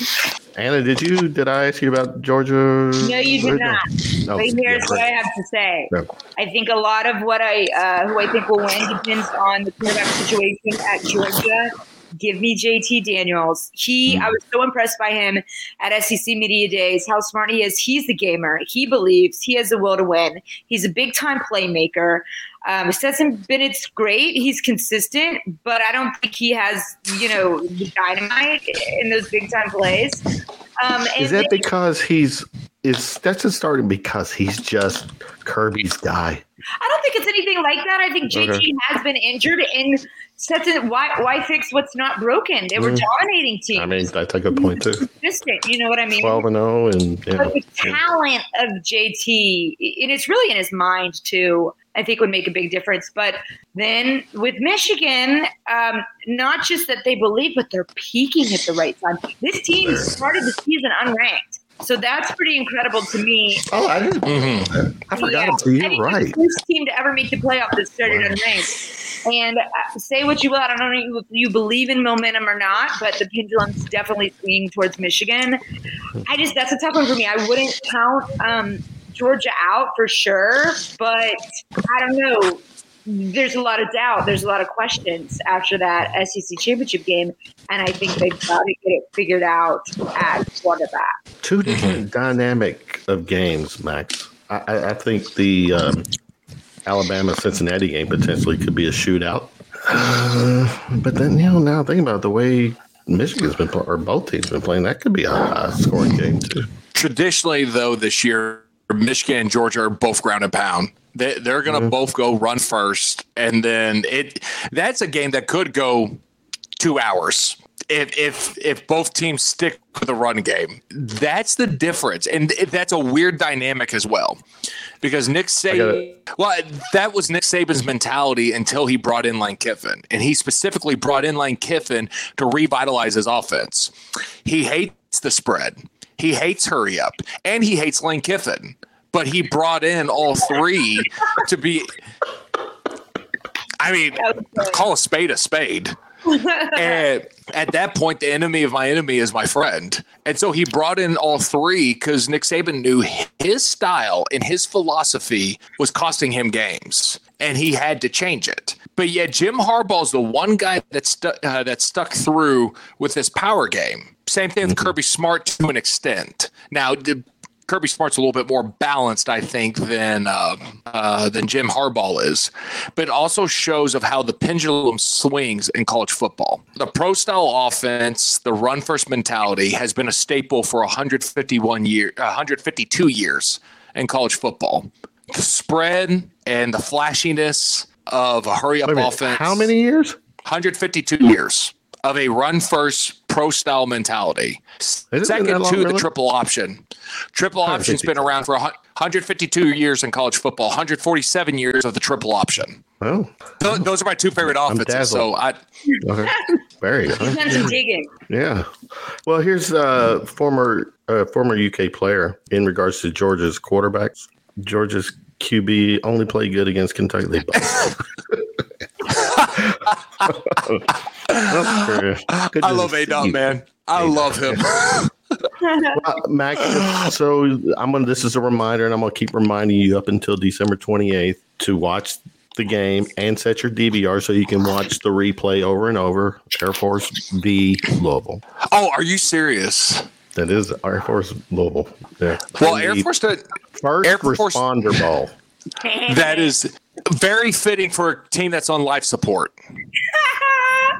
S3: Anna, did you? Did I ask you about Georgia?
S5: No, you did not.
S3: No.
S5: But here's
S3: yeah,
S5: what I have to say.
S3: No.
S5: I think a lot of what I, uh, who I think will win depends on the quarterback situation at Georgia. Give me JT Daniels. He, I was so impressed by him at SEC Media Days, how smart he is. He's the gamer. He believes he has the will to win. He's a big time playmaker. Um, Stetson Bennett's great. He's consistent, but I don't think he has, you know, the dynamite in those big time plays. Um,
S3: Is that because he's is Stetson starting because he's just Kirby's guy?
S5: I don't think it's anything like that. I think JT
S3: Okay.
S5: has been injured and Stetson. Why why fix what's not broken? They were
S3: Mm.
S5: dominating teams.
S3: I mean, that's a good point too.
S5: consistent. You know what I mean?
S3: Twelve and zero, and yeah.
S5: But the talent of JT, and it's really in his mind too. I think would make a big difference. But then with Michigan, um, not just that they believe, but they're peaking at the right time. This team started the season unranked, so that's pretty incredible to me.
S3: Oh, I didn't.
S4: Mhm.
S3: I forgot
S5: Yeah.
S3: about you.
S5: I think
S3: You're
S5: it's
S3: right.
S5: the first team to ever make the playoff that started unranked. And uh, say what you will, I don't know if you believe in momentum or not, but the pendulum's definitely swinging towards Michigan. I just that's a tough one for me. I wouldn't count um, Georgia out for sure, but I don't know. There's a lot of doubt. There's a lot of questions after that SEC championship game, and I think they've got to get it figured out at quarterback.
S3: Two different dynamic of games, Max. I, I, I think the um, Alabama Cincinnati game potentially could be a shootout. Uh, but then, you know, now think about the way Michigan's been playing, or both teams been playing, that could be a high scoring game too.
S4: Traditionally, though, this year, Michigan and Georgia are both ground and pound. They, they're going to both go run first, and then it. That's a game that could go two hours if if if both teams stick with the run game. That's the difference, and that's a weird dynamic as well, because Nick Saban. Well, that was Nick Saban's mentality until he brought in Lane Kiffin, and he specifically brought in Lane Kiffin to revitalize his offense. He hates the spread. He hates hurry up, and he hates Lane Kiffin. But he brought in all three to be. I mean, call a spade a spade. and at that point, the enemy of my enemy is my friend. And so he brought in all three because Nick Saban knew his style and his philosophy was costing him games, and he had to change it. But yet, Jim Harbaugh's the one guy that stuck uh, that stuck through with this power game. Same thing with Kirby Smart to an extent. Now, the, Kirby Smart's a little bit more balanced, I think, than um, uh, than Jim Harbaugh is, but it also shows of how the pendulum swings in college football. The pro style offense, the run first mentality, has been a staple for 151 year, 152 years in college football. The spread and the flashiness of a hurry up
S3: a
S4: offense.
S3: How many years?
S4: 152 years of a run first pro style mentality.
S3: Has it been
S4: Second
S3: that long,
S4: to the triple option. Triple option's been around for 152 years in college football, 147 years of the triple option.
S3: Oh,
S4: Th- Those are my two favorite offenses. So I,
S3: okay. Very
S5: He's
S3: good.
S5: done some digging.
S3: Yeah. Well, here's a former uh, former UK player in regards to Georgia's quarterbacks. Georgia's QB only played good against Kentucky. They both. That's true. Good
S4: I love A
S3: see
S4: Dot,
S3: you.
S4: man. I love him.
S3: Uh, Mac, so I'm gonna. This is a reminder, and I'm gonna keep reminding you up until December 28th to watch the game and set your DVR so you can watch the replay over and over. Air Force v Louisville.
S4: oh, are you serious?
S3: That is Air Force Louisville. Yeah.
S4: Well, Air Force, did-
S3: first
S4: Air Force-
S3: responder ball.
S4: that is very fitting for a team that's on life support.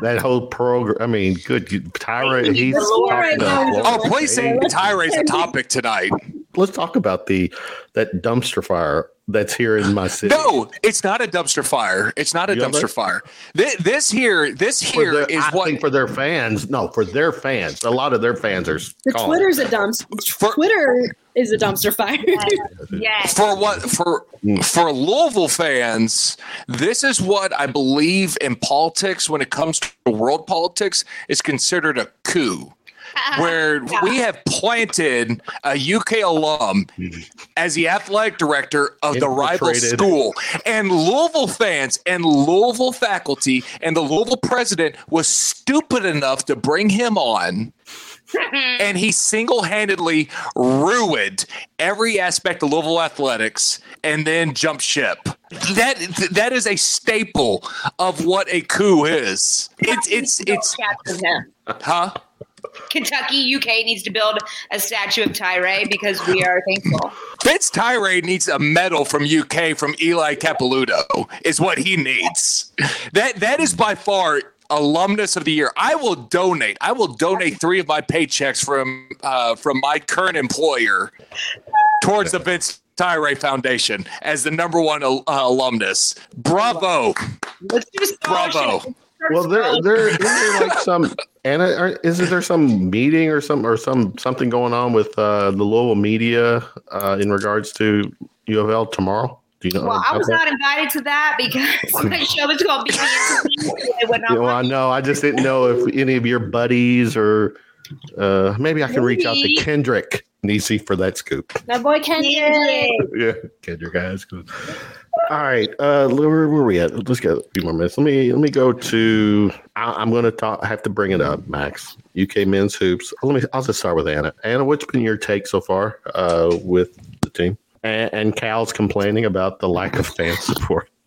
S3: That whole program. I mean, good. you- Tyra, he's
S6: Lord,
S3: talking about.
S4: Oh, please say Tyra's a topic tonight.
S3: let's talk about the that dumpster fire that's here in my city.
S4: No, it's not a dumpster fire. It's not a
S3: You
S4: dumpster fire. This, this here, this
S3: For
S4: here
S3: their-
S4: is
S3: I
S4: what
S3: think for their fans. No, for their fans. A lot of their fans are
S6: The
S3: calling.
S6: Twitter's a dumpster. Twitter is a dumpster fire.
S5: Yes.
S4: for what for for Louisville fans, this is what I believe in politics when it comes to world politics is considered a coup. Where we have planted a UK alum as the athletic director of the rival school. And Louisville fans and Louisville faculty and the Louisville president was stupid enough to bring him on and he single-handedly ruined every aspect of Louisville athletics and then jumped ship. That that is a staple of what a coup is. It's it's it's huh?
S5: Kentucky, UK needs to build a statue of Tyra because we are thankful.
S4: Vince Tyra needs a medal from UK from Eli Capilouto is what he needs. That that is by far alumnus of the year. I will donate. I will donate three of my paychecks from uh, from my current employer towards the Vince Tyra Foundation as the number one uh, alumnus. Bravo,
S5: Let's do a
S4: bravo.
S3: Well, there, there, is there like some, Anna, are, is there some meeting or some, or some something going on with uh, the Louisville media uh, in regards to U of L tomorrow? Do you know?
S5: Well, I was
S3: that?
S5: not invited to that because my show is called Beat the Interview. I
S3: Yeah, well, I know. I just didn't know if any of your buddies or uh, maybe I can reach out to
S5: Maybe.
S3: Kendrick Nisi for that scoop.
S6: My boy Kendrick.
S3: Yeah, Kendrick guys. All right, uh, where, where are we at? Let's get a few more minutes. Let me let me go to. I, I'm going to talk. I have to bring it up, Max. UK men's hoops. Let me. I'll just start with Anna. Anna, what's been your take so far uh, with the team? And, and Cal's complaining about the lack of fan support.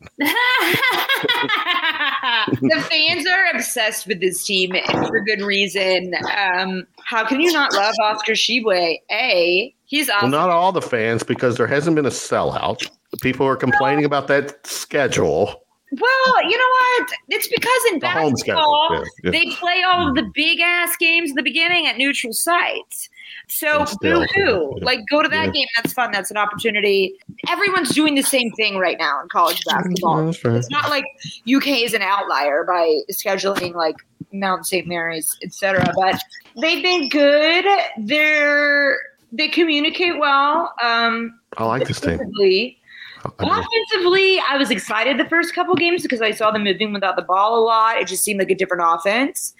S5: the fans are obsessed with this team and for good reason. Um, how can you not love Oscar Tshiebwe? A, he's
S3: Well, not all the fans, because there hasn't been a sellout. People are complaining about that schedule.
S5: Well, you know what? It's because in
S3: The
S5: basketball,
S3: yeah, yeah.
S5: they play all of the big ass games at the beginning at neutral sites. So boo hoo.
S3: yeah.
S5: Like go to that game. That's fun. That's an opportunity. Everyone's doing the same thing right now in college basketball.
S3: That's fair.
S5: It's not like UK is an outlier by scheduling like Mount St. Mary's, etc. But they've been good. They're they communicate well. Um,
S3: I like this team.
S5: Defensively.
S3: I do.
S5: Offensively, I was excited the first couple games because I saw them moving without the ball a lot. It just seemed like a different offense.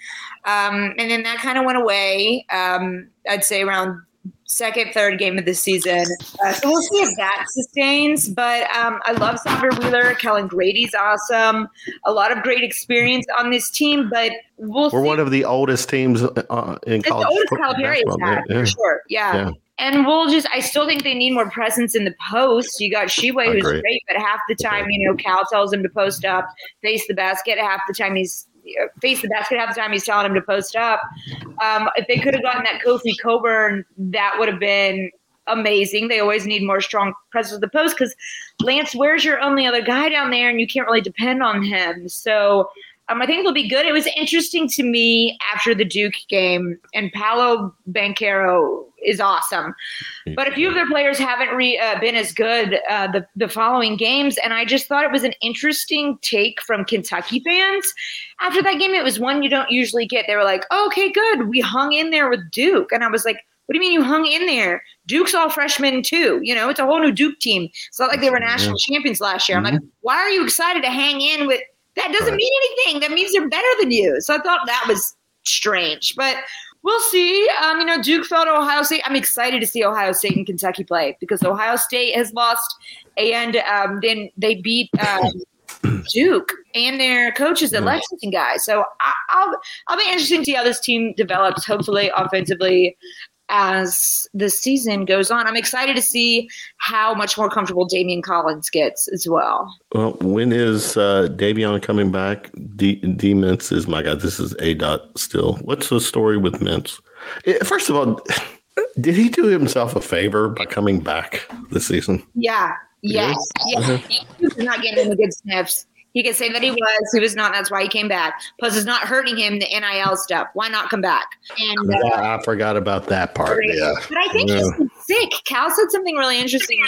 S5: Um, and then that kind of went away, um, I'd say around second, third game of the season. Uh, so we'll see if that sustains. But um, I love Sahvir Wheeler. Kellen Grady's awesome. A lot of great experience on this team, but we'll
S3: We're
S5: see.
S3: one of the oldest teams uh, in
S5: It's the
S3: college.
S5: oldest
S3: football-
S5: Calipari
S3: Yeah.
S5: for sure. Yeah.
S3: Yeah.
S5: And we'll just, I still think they need more presence in the post. You got Tshiebwe, who's great, but half the time, you know, Cal tells him to post up, face the basket. Half the time, he's uh, face the basket. Half the time, he's telling him to post up. Um, if they could have gotten that Kofi Cockburn, that would have been amazing. They always need more strong presence at the post because Lance, Ware's your only other guy down there, and you can't really depend on him. So. Um, I think it'll be good. It was interesting to me after the Duke game, and Paolo Banchero is awesome. But a few of their players haven't re, uh, been as good uh, the the following games, and I just thought it was an interesting take from Kentucky fans. After that game, it was one you don't usually get. They were like, oh, "Okay, good, we hung in there with Duke," and I was like, "What do you mean you hung in there? Duke's all freshmen too. You know, it's a whole new Duke team. It's not like they were national champions last year." I'm like, "Why are you excited to hang in with?" That doesn't
S3: Right.
S5: mean anything. That means they're better than you. So I thought that was strange, but we'll see. Um, you know, Duke fell to Ohio State. I'm excited to see Ohio State and Kentucky play because Ohio State has lost, and um, then they beat um, Duke and their coaches at Lexington guys. So I, I'll I'll be interested to see how this team develops. Hopefully, offensively. As the season goes on, I'm excited to see how much more comfortable Daimion Collins gets as well.
S3: Well, when is uh, Davion coming back? D, D Mintz is my God. This is a dot still. What's the story with Mintz? Eh, First of all, did he do himself a favor by coming back this season?
S5: Yeah. Yes.
S3: Yeah.
S5: Yeah. He's not getting any good sniffs. He could say that he was. He was not. That's why he came back. Plus, it's not hurting him. The NIL stuff. Why not come back? And uh,
S3: Yeah, I forgot about that part. Yeah.
S5: But I think
S3: Yeah.
S5: he's sick. Cal said something really interesting.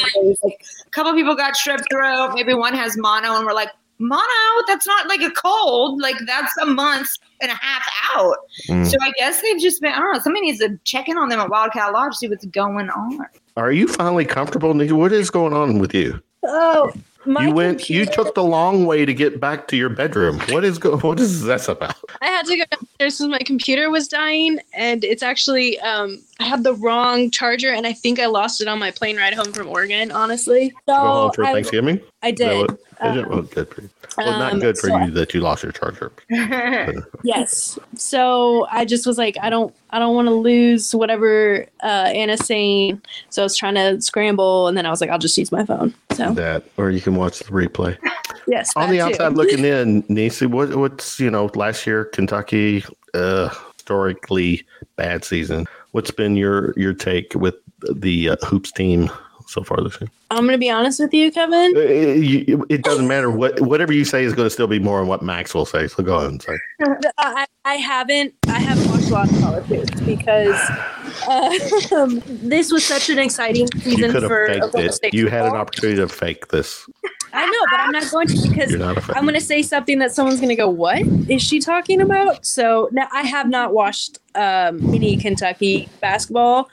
S5: Like, a couple people got strep throat. Maybe one has mono, and we're like, mono? That's not like a cold. Like that's a month and a half out.
S3: Mm.
S5: So I guess they've just been. I don't know. Somebody needs to check in on them at Wildcat Lodge, see what's going on.
S3: Are you finally comfortable, Nikki? What is going on with you?
S6: Oh, my
S3: you went. You took the long way to get back to your bedroom. What is go? What is this about?
S6: I had to go downstairs because my computer was dying, and it's actually um, I had the wrong charger, and I think I lost it on my plane ride home from Oregon. Honestly, so
S3: Go home for
S6: I-
S3: Thanksgiving.
S6: I
S3: Is that
S6: did.
S3: what- is it? Well, good for you. Well, not
S6: Um,
S3: good for
S6: so-
S3: you that you lost your charger.
S6: yes. So I just was like, I don't, I don't want to lose whatever uh, Anna's saying. So I was trying to scramble, and then I was like, I'll just use my phone. So
S3: That, or you can watch the replay.
S6: yes,
S3: On the
S6: too.
S3: outside looking in, Nisi, what, what's you know last year Kentucky uh, historically bad season. What's been your your take with the uh, hoops team so far this year?
S6: I'm gonna be honest with you, Kevin.
S3: Uh, It, it doesn't matter what whatever you say is going to still be more than what Max will say. So go ahead and say.
S6: I, I haven't I haven't watched a lot of college hoops because um, this was such an exciting
S3: You
S6: season
S3: could have
S6: for
S3: faked
S6: Oklahoma
S3: it.
S6: State
S3: You had an
S6: football.
S3: opportunity to fake this.
S6: I know, but I'm not going to because
S3: You're not a fan.
S6: I'm going to say something that someone's going to go, "What is she talking about?" So now I have not watched um, any Kentucky basketball,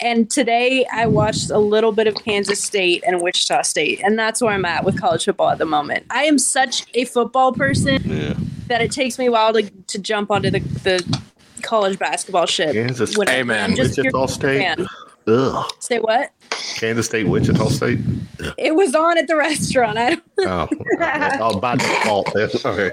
S6: and today I watched a little bit of Kansas State and Wichita State, and that's where I'm at with college football at the moment. I am such a football person that it takes me a while to, to jump onto the, the college basketball shit.
S3: Kansas
S6: when
S3: State,
S6: I'm just
S3: Wichita
S6: pure
S3: State. Ugh.
S6: Say what?
S3: Kansas State, Wichita State.
S6: It was on at the restaurant. I don't
S3: Oh, oh by default. then. Okay.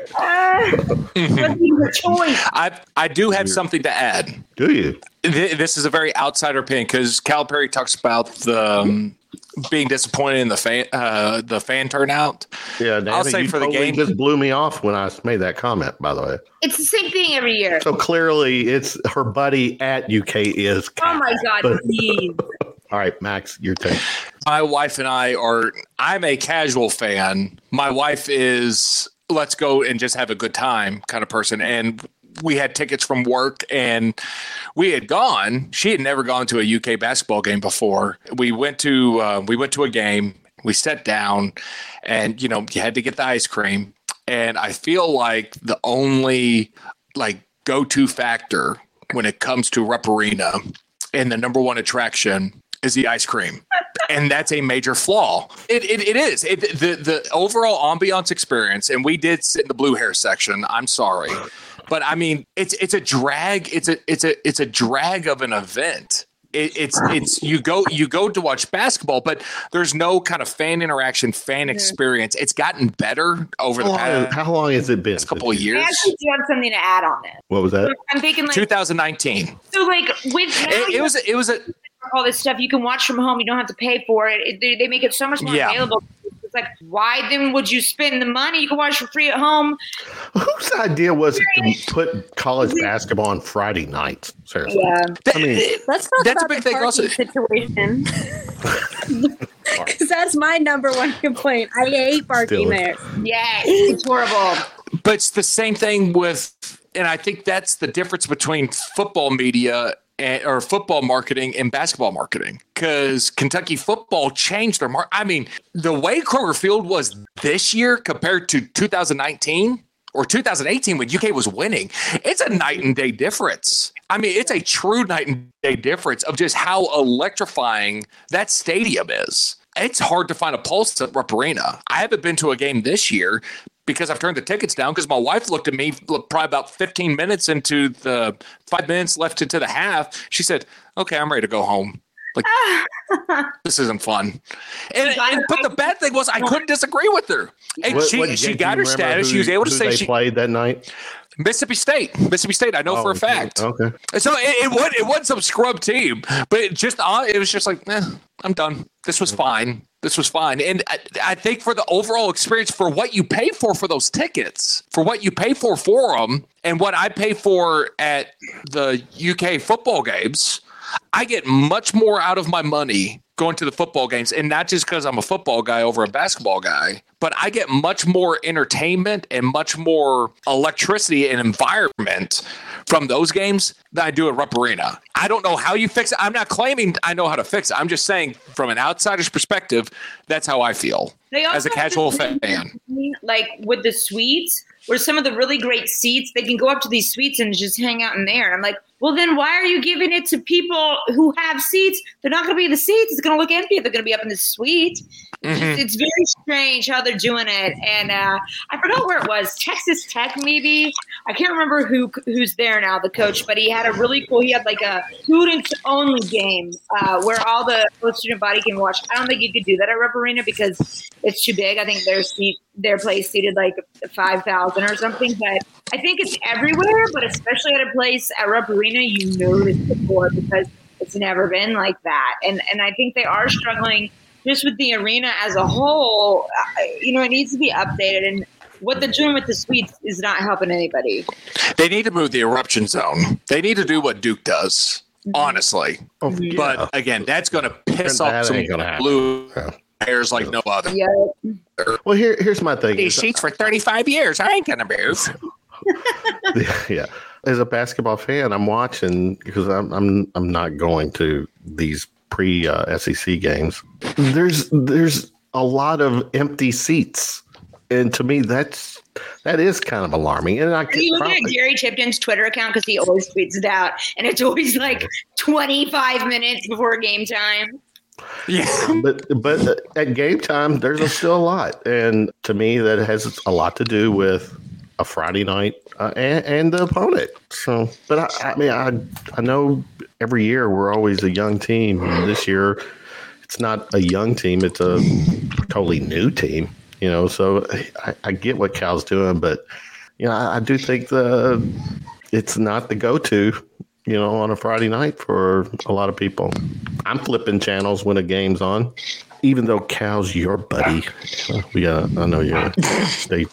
S5: your choice?
S4: I I do have something to add.
S3: Do you?
S4: This is a very outsider opinion because Calipari talks about the um, being disappointed in the fan uh, the fan turnout.
S3: Yeah,
S4: I'll say
S3: you
S4: for the game.
S3: just blew me off when I made that comment. By the way,
S5: It's the same thing every year.
S3: so clearly it's her buddy at UK is.
S5: Oh my god, please.
S3: All right, Max, your take.
S4: My wife and I are. I'm a casual fan. My wife is. Let's go and just have a good time kind of person. And we had tickets from work and we had gone. She had never gone to a UK basketball game before. We went to uh, we went to a game. We sat down, and you know you had to get the ice cream. And I feel like the only like go to factor when it comes to Rupp Arena and the number one attraction is the ice cream. And that's a major flaw. It, it, it is. It, the, the overall ambiance experience, and we did sit in the blue hair section. I'm sorry. But I mean, it's it's a drag. It's a it's a it's a drag of an event. It, it's it's you go you go to watch basketball, but there's no kind of fan interaction, fan experience. It's gotten better over
S3: How
S4: the
S3: long,
S4: past
S3: how long has it been?
S4: A couple of years.
S5: I
S4: years.
S5: actually do have something to add on this.
S3: What was that?
S5: I'm thinking like
S4: 2019.
S5: so like with
S4: It, it was it was a
S5: all this stuff you can watch from home. You don't have to pay for it. it they, they make it so much more
S4: Yeah.
S5: available. It's like, why then would you spend the money? You can watch for free at home.
S3: Whose idea was it to put college basketball on Friday nights? Seriously.
S5: Yeah.
S3: I mean,
S6: Let's talk
S4: That's a big
S6: the
S4: thing also.
S6: situation. Because that's my number one complaint. I hate parking
S3: Still.
S6: there.
S5: Yes, it's horrible.
S4: But it's the same thing with, and I think that's the difference between football media and, or football marketing and basketball marketing. Because Kentucky football changed their mark. I mean, the way Kroger Field was this year compared to 2019 or 2018 when UK was winning, it's a night and day difference. I mean, it's a true night and day difference of just how electrifying that stadium is. It's hard to find a pulse at Rupp Arena. I haven't been to a game this year because I've turned the tickets down because my wife looked at me probably about 15 minutes into the five minutes left into the half. She said, Okay, I'm ready to go home. Like, this isn't fun. And, and but the bad thing was I couldn't disagree with her. And
S3: what-
S4: she,
S3: what-
S4: she got her
S3: remember
S4: status. she was able to say
S3: they
S4: she
S3: played that night.
S4: Mississippi State. Mississippi State. I know for a fact.
S3: Okay.
S4: So it, it wasn't it wasn't some scrub team, but it just uh, it was just like, eh, I'm done. This was fine. This was fine, and I, I think for the overall experience, for what you pay for for those tickets, for what you pay for for them, and what I pay for at the UK football games, I get much more out of my money going to the football games, and not just because I'm a football guy over a basketball guy, but I get much more entertainment and much more electricity and environment from those games than I do at Rupp Arena. I don't know how you fix it. I'm not claiming I know how to fix it. I'm just saying, from an outsider's perspective, that's how I feel as a casual fan.
S5: Like with the suites, where some of the really great seats, they can go up to these suites and just hang out in there. And I'm like, well, then why are you giving it to people who have seats? They're not going to be in the seats. It's going to look empty if they're going to be up in the suite. It's,
S4: Mhm.
S5: it's very strange how they're doing it. And uh, I forgot where it was. Texas Tech, maybe. I can't remember who who's there now, the coach, but he had a really cool. He had like a students only game uh, where all the student body can watch. I don't think you could do that at Rupp Arena because it's too big. I think their seat, their place seated like five thousand or something. But I think it's everywhere, but especially at a place at Rupp Arena, you notice it more because it's never been like that. And and I think they are struggling just with the arena as a whole. You know, it needs to be updated and. What they're doing with the suites is not helping anybody.
S4: They need to move the eruption zone. They need to do what Duke does, honestly. But again, that's going to piss
S3: That
S4: off some
S3: ain't gonna
S4: blue hairs like no other.
S5: Yeah.
S3: Well, here, here's my thing.
S4: These seats for 35 years. I ain't going to move.
S3: yeah. As a basketball fan, I'm watching because I'm I'm I'm not going to these pre uh, SEC games. There's there's a lot of empty seats, and to me, that's that is kind of alarming. And I
S5: Are you looking
S3: probably-
S5: at Gary Tipton's Twitter account because he always tweets it out, and it's always like 25 minutes before game time.
S4: Yeah,
S3: but but at game time, there's a, still a lot, and to me, that has a lot to do with a Friday night uh, and, and the opponent. So, but I, I mean, I I know every year we're always a young team. And this year, it's not a young team; it's a totally new team. You know, so I, I get what Cal's doing, but you know, I, I do think the it's not the go-to. You know, on a Friday night for a lot of people. I'm flipping channels when a game's on, even though Cal's your buddy. Uh, We got. I know you're stay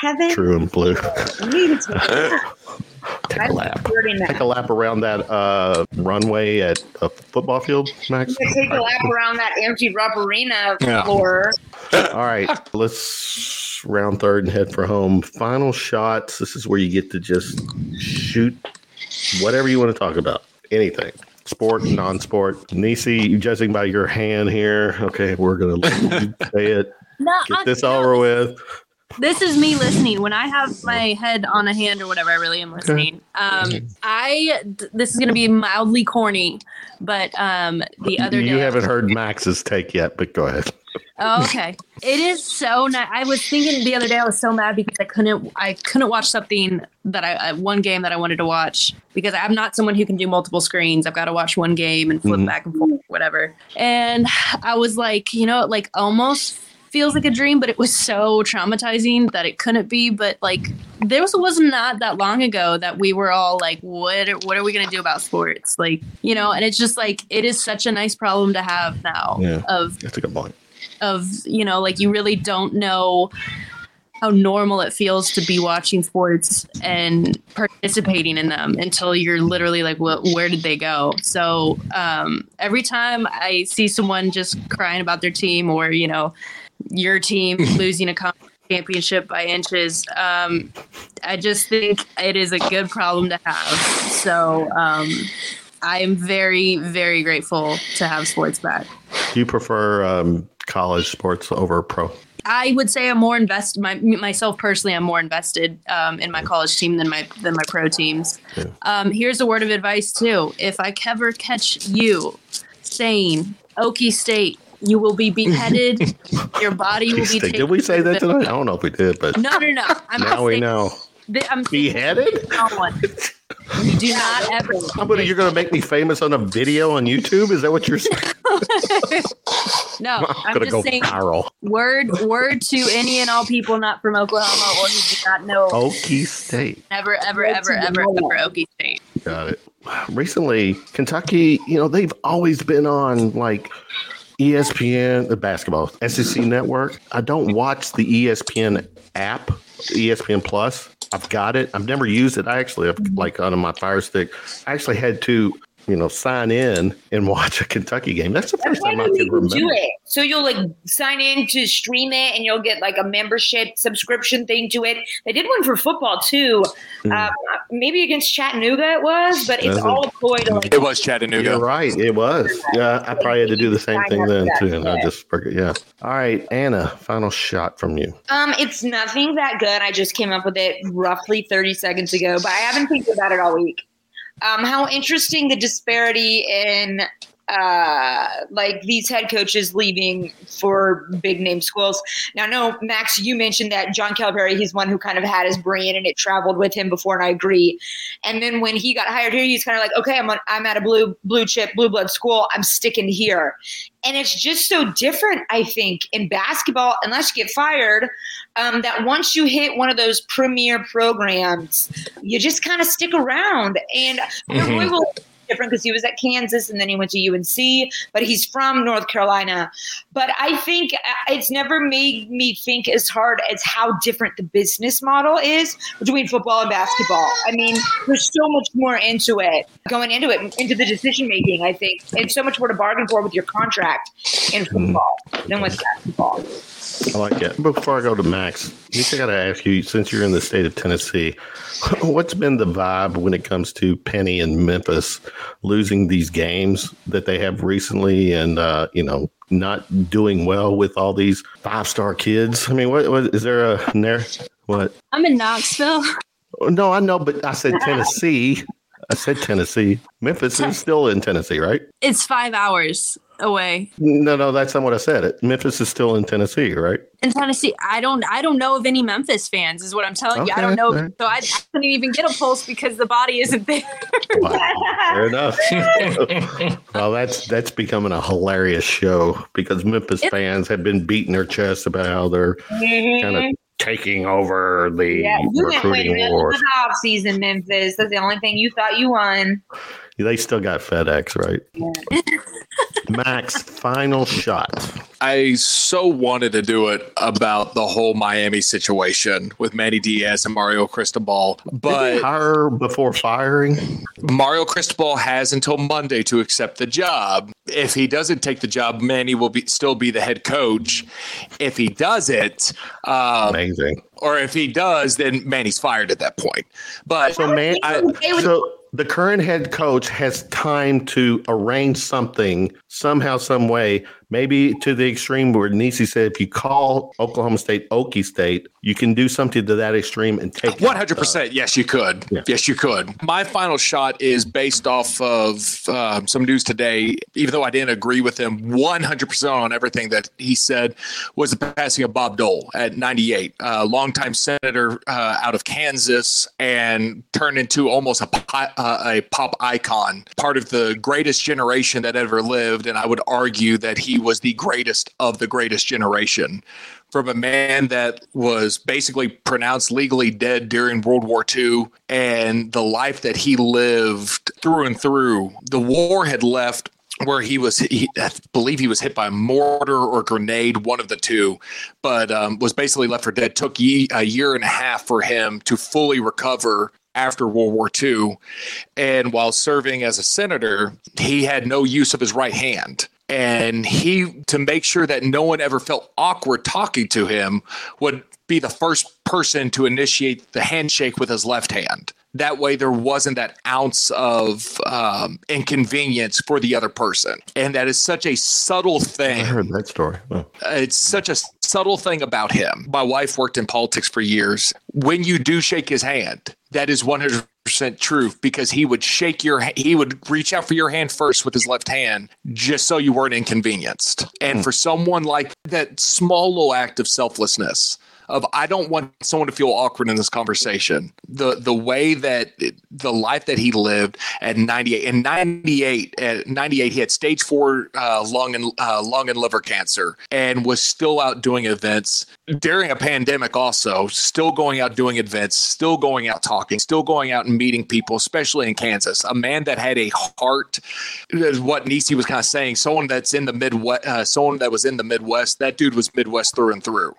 S5: Kevin,
S3: true and blue.
S5: you need to take
S3: Take a lap. Take a lap around that uh, runway at a football field, Max.
S5: You take a lap around that empty Rupp Arena
S3: Yeah.
S5: floor.
S3: All right, let's round third and head for home. Final shots. This is where you get to just shoot whatever you want to talk about. Anything. Sport, non-sport. Nisi, judging by your hand here, okay, we're gonna say it.
S6: No,
S3: Get
S6: I-
S3: this over with.
S6: This is me listening. When I have my head on a hand or whatever, I really am listening. Um, I this is going to be mildly corny, but um, the other
S3: You
S6: day,
S3: haven't heard Max's take yet, but go ahead.
S6: Oh, okay. It is so nice. I was thinking the other day I was so mad because I couldn't I couldn't watch something that I one game that I wanted to watch because I'm not someone who can do multiple screens. I've got to watch one game and flip
S3: Mhm.
S6: back and forth, whatever. And I was like, you know, it like almost feels like a dream, but it was so traumatizing that it couldn't be. But like this was not that long ago that we were all like, what are, what are we gonna do about sports? Like, you know, and it's just like it is such a nice problem to have now
S3: Yeah,
S6: of
S3: that's a good point.
S6: of you know like you really don't know how normal it feels to be watching sports and participating in them until you're literally like well, where did they go so um, every time i see someone just crying about their team or you know your team losing a championship by inches um, i just think it is a good problem to have so um, i am very very grateful to have sports back
S3: Do you prefer um, college sports over pro?
S6: I would say I'm more invested. My myself personally, I'm more invested um, in my college team than my than my pro teams. Um, here's a word of advice too: If I ever catch you saying Okie State, you will be beheaded. Your body will be. taken.
S3: Did we say that
S6: the-
S3: tonight? I don't know if we did, but
S6: No, no, no. I'm
S3: now we know.
S6: Th- I'm
S3: Beheaded?
S6: No one. You do not ever.
S3: Somebody, you're going to make me famous on a video on YouTube? Is that what you're saying?
S6: No,
S3: I'm
S6: I'm
S3: going to
S6: just
S3: go
S6: saying.
S3: viral.
S6: Word, word to any and all people not from Oklahoma or who do not know.
S3: Okie State.
S6: Never, ever, ever, ever, ever Okie State.
S3: Got it. Recently, Kentucky, you know, they've always been on like ESPN, the basketball, SEC network. I don't watch the ESPN app, ESPN Plus. I've got it. I've never used it. I actually have like on my Fire Stick. I actually had to you know, sign in and watch a Kentucky game. That's the first
S5: Why
S3: time I
S5: don't
S3: can remember.
S5: do it? So you'll like sign in to stream it, and you'll get like a membership subscription thing to it. They did one for football too, um, maybe against Chattanooga it was, but it's
S3: Doesn't-
S5: all a ploy to like
S4: It was Chattanooga.
S3: You're right. It was. Yeah, I probably had to do the same thing then too, and I just forget. Yeah. All right, Anna. Final shot from you.
S5: Um, it's nothing that good. I just came up with it roughly 30 seconds ago, but I haven't think about it all week. Um, how interesting the disparity in uh like these head coaches leaving for big name schools. Now, no, Max, you mentioned that John Calipari, he's one who kind of had his brain and it traveled with him before, and I agree. And then when he got hired here, he's kind of like, okay, I'm on, I'm at a blue blue chip blue blood school. I'm sticking here. And it's just so different, I think, in basketball, unless you get fired, um, that once you hit one of those premier programs, you just kind of stick around. And
S9: Mhm.
S5: Roy different because he was at Kansas and then he went to UNC, but he's from North Carolina. But I think uh, it's never made me think as hard as how different the business model is between football and basketball. I mean, there's so much more into it, going into it, into the decision making, I think, and so much more to bargain for with your contract in football than with basketball.
S3: I like it. Before I go to Max, I got to ask you, since you're in the state of Tennessee, what's been the vibe when it comes to Penny and Memphis losing these games that they have recently, and uh, you know, not doing well with all these five star kids? I mean, what, what is there a there? What?
S6: I'm in Knoxville.
S3: No, I know, but I said Tennessee. I said Tennessee. Memphis is still in Tennessee, right?
S6: It's five hours away
S3: No, no, that's not what I said. It Memphis is still in Tennessee, right?
S6: in Tennessee. I don't. I don't know of any Memphis fans. Is what I'm telling you. I don't know.
S3: alright.
S6: So I, I couldn't even get a pulse because the body isn't there.
S3: Fair enough. well, that's that's becoming a hilarious show because Memphis
S6: It-
S3: fans have been beating their chests about how they're kind of mm-hmm. Taking over the
S5: Yeah, you
S3: recruiting wars.
S5: in the off season, Memphis. That's the only thing you thought you won.
S3: They still got FedEx, right? Max, final shot.
S4: I so wanted to do it about the whole Miami situation with Manny Diaz and Mario Cristobal, but
S3: hire before firing?
S4: Mario Cristobal has until Monday to accept the job. If he doesn't take the job, Manny will be still be the head coach. If he does it, um,
S3: Amazing.
S4: or if he does, then Manny's fired at that point. But
S3: So, man, I,
S5: okay
S3: so the current head coach has time to arrange something somehow, some way, maybe to the extreme where Nisi said, if you call Oklahoma State Okie State, you can do something to that extreme and take
S4: One hundred percent. Yes, you could.
S3: Yeah.
S4: Yes, you could. My final shot is based off of um, some news today. Even though I didn't agree with him one hundred percent on everything that he said, was the passing of Bob Dole at ninety eight, uh, longtime senator uh, out of Kansas, and turned into almost a uh, a pop icon, part of the greatest generation that ever lived, and I would argue that he was the greatest of the greatest generation from a man that was basically pronounced legally dead during World War II and the life that he lived through and through. The war had left where he was, he, I believe he was hit by a mortar or grenade, one of the two, but um, was basically left for dead. Took ye, a year and a half for him to fully recover after World War II. And while serving as a senator, he had no use of his right hand. And he, to make sure that no one ever felt awkward talking to him, would be the first person to initiate the handshake with his left hand. That way, there wasn't that ounce of um, inconvenience for the other person. And that is such a subtle thing.
S3: I heard that story. Oh.
S4: it's such a subtle thing about him. My wife worked in politics for years. When you do shake his hand, that is 100% true because he would shake your he would reach out for your hand first with his left hand just so you weren't inconvenienced. And hmm. for someone like that small little act of selflessness of I don't want someone to feel awkward in this conversation. The the way that the life that he lived at 98 and 98 at 98 he had stage 4 uh, lung and uh, lung and liver cancer and was still out doing events during a pandemic also still going out doing events still going out talking still going out and meeting people especially in Kansas a man that had a heart is what Nisi was kind of saying someone that's in the midwest uh, someone that was in the midwest that dude was midwest through and through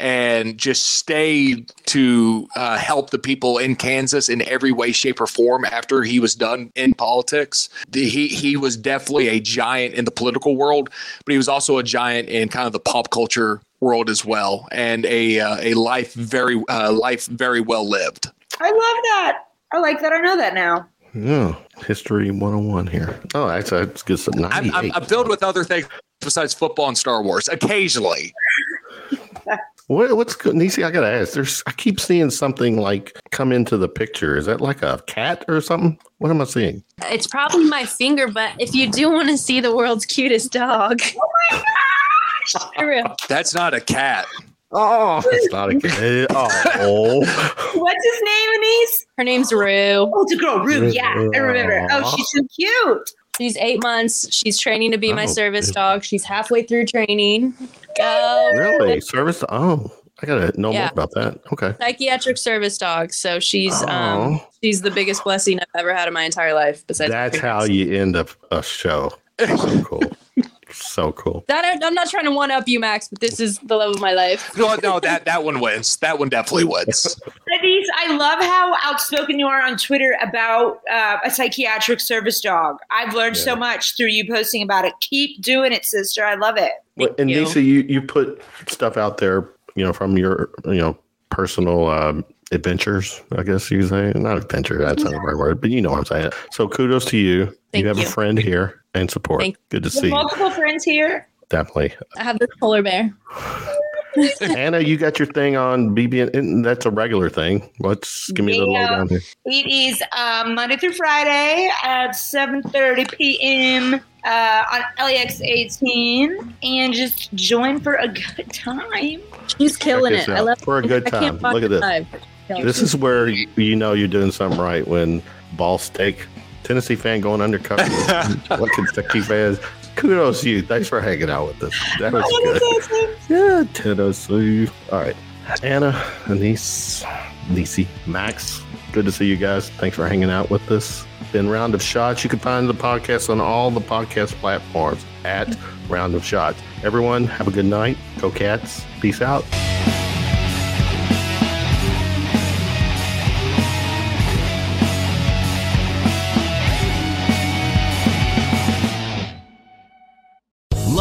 S4: and just stayed to uh, help the people in Kansas in every way, shape, or form after he was done in politics. The, he he was definitely a giant in the political world, but he was also a giant in kind of the pop culture world as well, and a uh, a life very uh, life very well lived.
S5: I love that. I like that. I know that now.
S3: Yeah, history 101 here. Oh, that's that's good. stuff.
S4: I'm,
S3: 98.
S4: I'm, I'm filled with other things besides football and Star Wars. Occasionally,
S3: What, what's good? Nisi, I gotta ask. There's, I keep seeing something like come into the picture. Is that like a cat or something? What am I seeing?
S6: It's probably my finger, but if you do want to see the world's cutest dog, oh my gosh,
S4: that's not a cat.
S3: Oh, it's not a cat. Oh,
S5: What's his name, Anise?
S6: Her name's Rue.
S5: Oh, it's a girl, Rue. Yeah, I remember. Oh, she's so cute.
S6: She's eight months. She's training to be my
S3: Oh,
S6: service
S3: good.
S6: dog. She's halfway through training. Go.
S3: really? Service? Oh, I gotta know
S6: Yeah.
S3: more about that. Okay.
S6: Psychiatric service dog. So she's um
S3: Oh.
S6: she's the biggest blessing I've ever had in my entire life. Besides
S3: That's how you end up a show. So cool. so cool.
S6: that. I'm not trying to one up you, Max, but this is the love of my life.
S4: No, no, that that one wins. That one definitely wins.
S5: Anise, I love how outspoken you are on Twitter about uh, a psychiatric service dog. I've learned so much through you posting about it. Keep doing it, sister. I love it.
S3: Well, and
S6: you.
S3: Nisa, you you put stuff out there, you know, from your you know personal um, adventures. I guess you could say not adventure. That's not the right word, but you know what I'm saying. So kudos to you.
S6: Thank
S3: you have
S6: you.
S3: a friend here and support.
S6: Thank-
S3: Good to
S5: With
S3: see you.
S5: multiple friends here.
S3: Definitely.
S6: I have this polar bear.
S3: Anna, you got your thing on BB, and that's a regular thing. Let's give me the
S5: Yeah.
S3: lowdown here.
S5: It is um, Monday through Friday at 7.30 p.m. Uh, on LEX 18. And just join for a good time.
S6: She's killing
S3: this
S6: it. I
S3: out.
S6: love
S3: For a good
S6: I
S3: time.
S6: can't
S3: Look at this.
S6: find
S3: This is where you, you know you're doing something right when ball steak, Tennessee fan going undercover, what Kentucky fans. Kudos to you. Thanks for hanging out with us. That was good. Yeah, Tennessee. All right, Anna, Anise, Nisi, Max. Good to see you guys. Thanks for hanging out with us. Been Round of Shots. You can find the podcast on all the podcast platforms at Round of Shots. Everyone, have a good night. Go Cats. Peace out.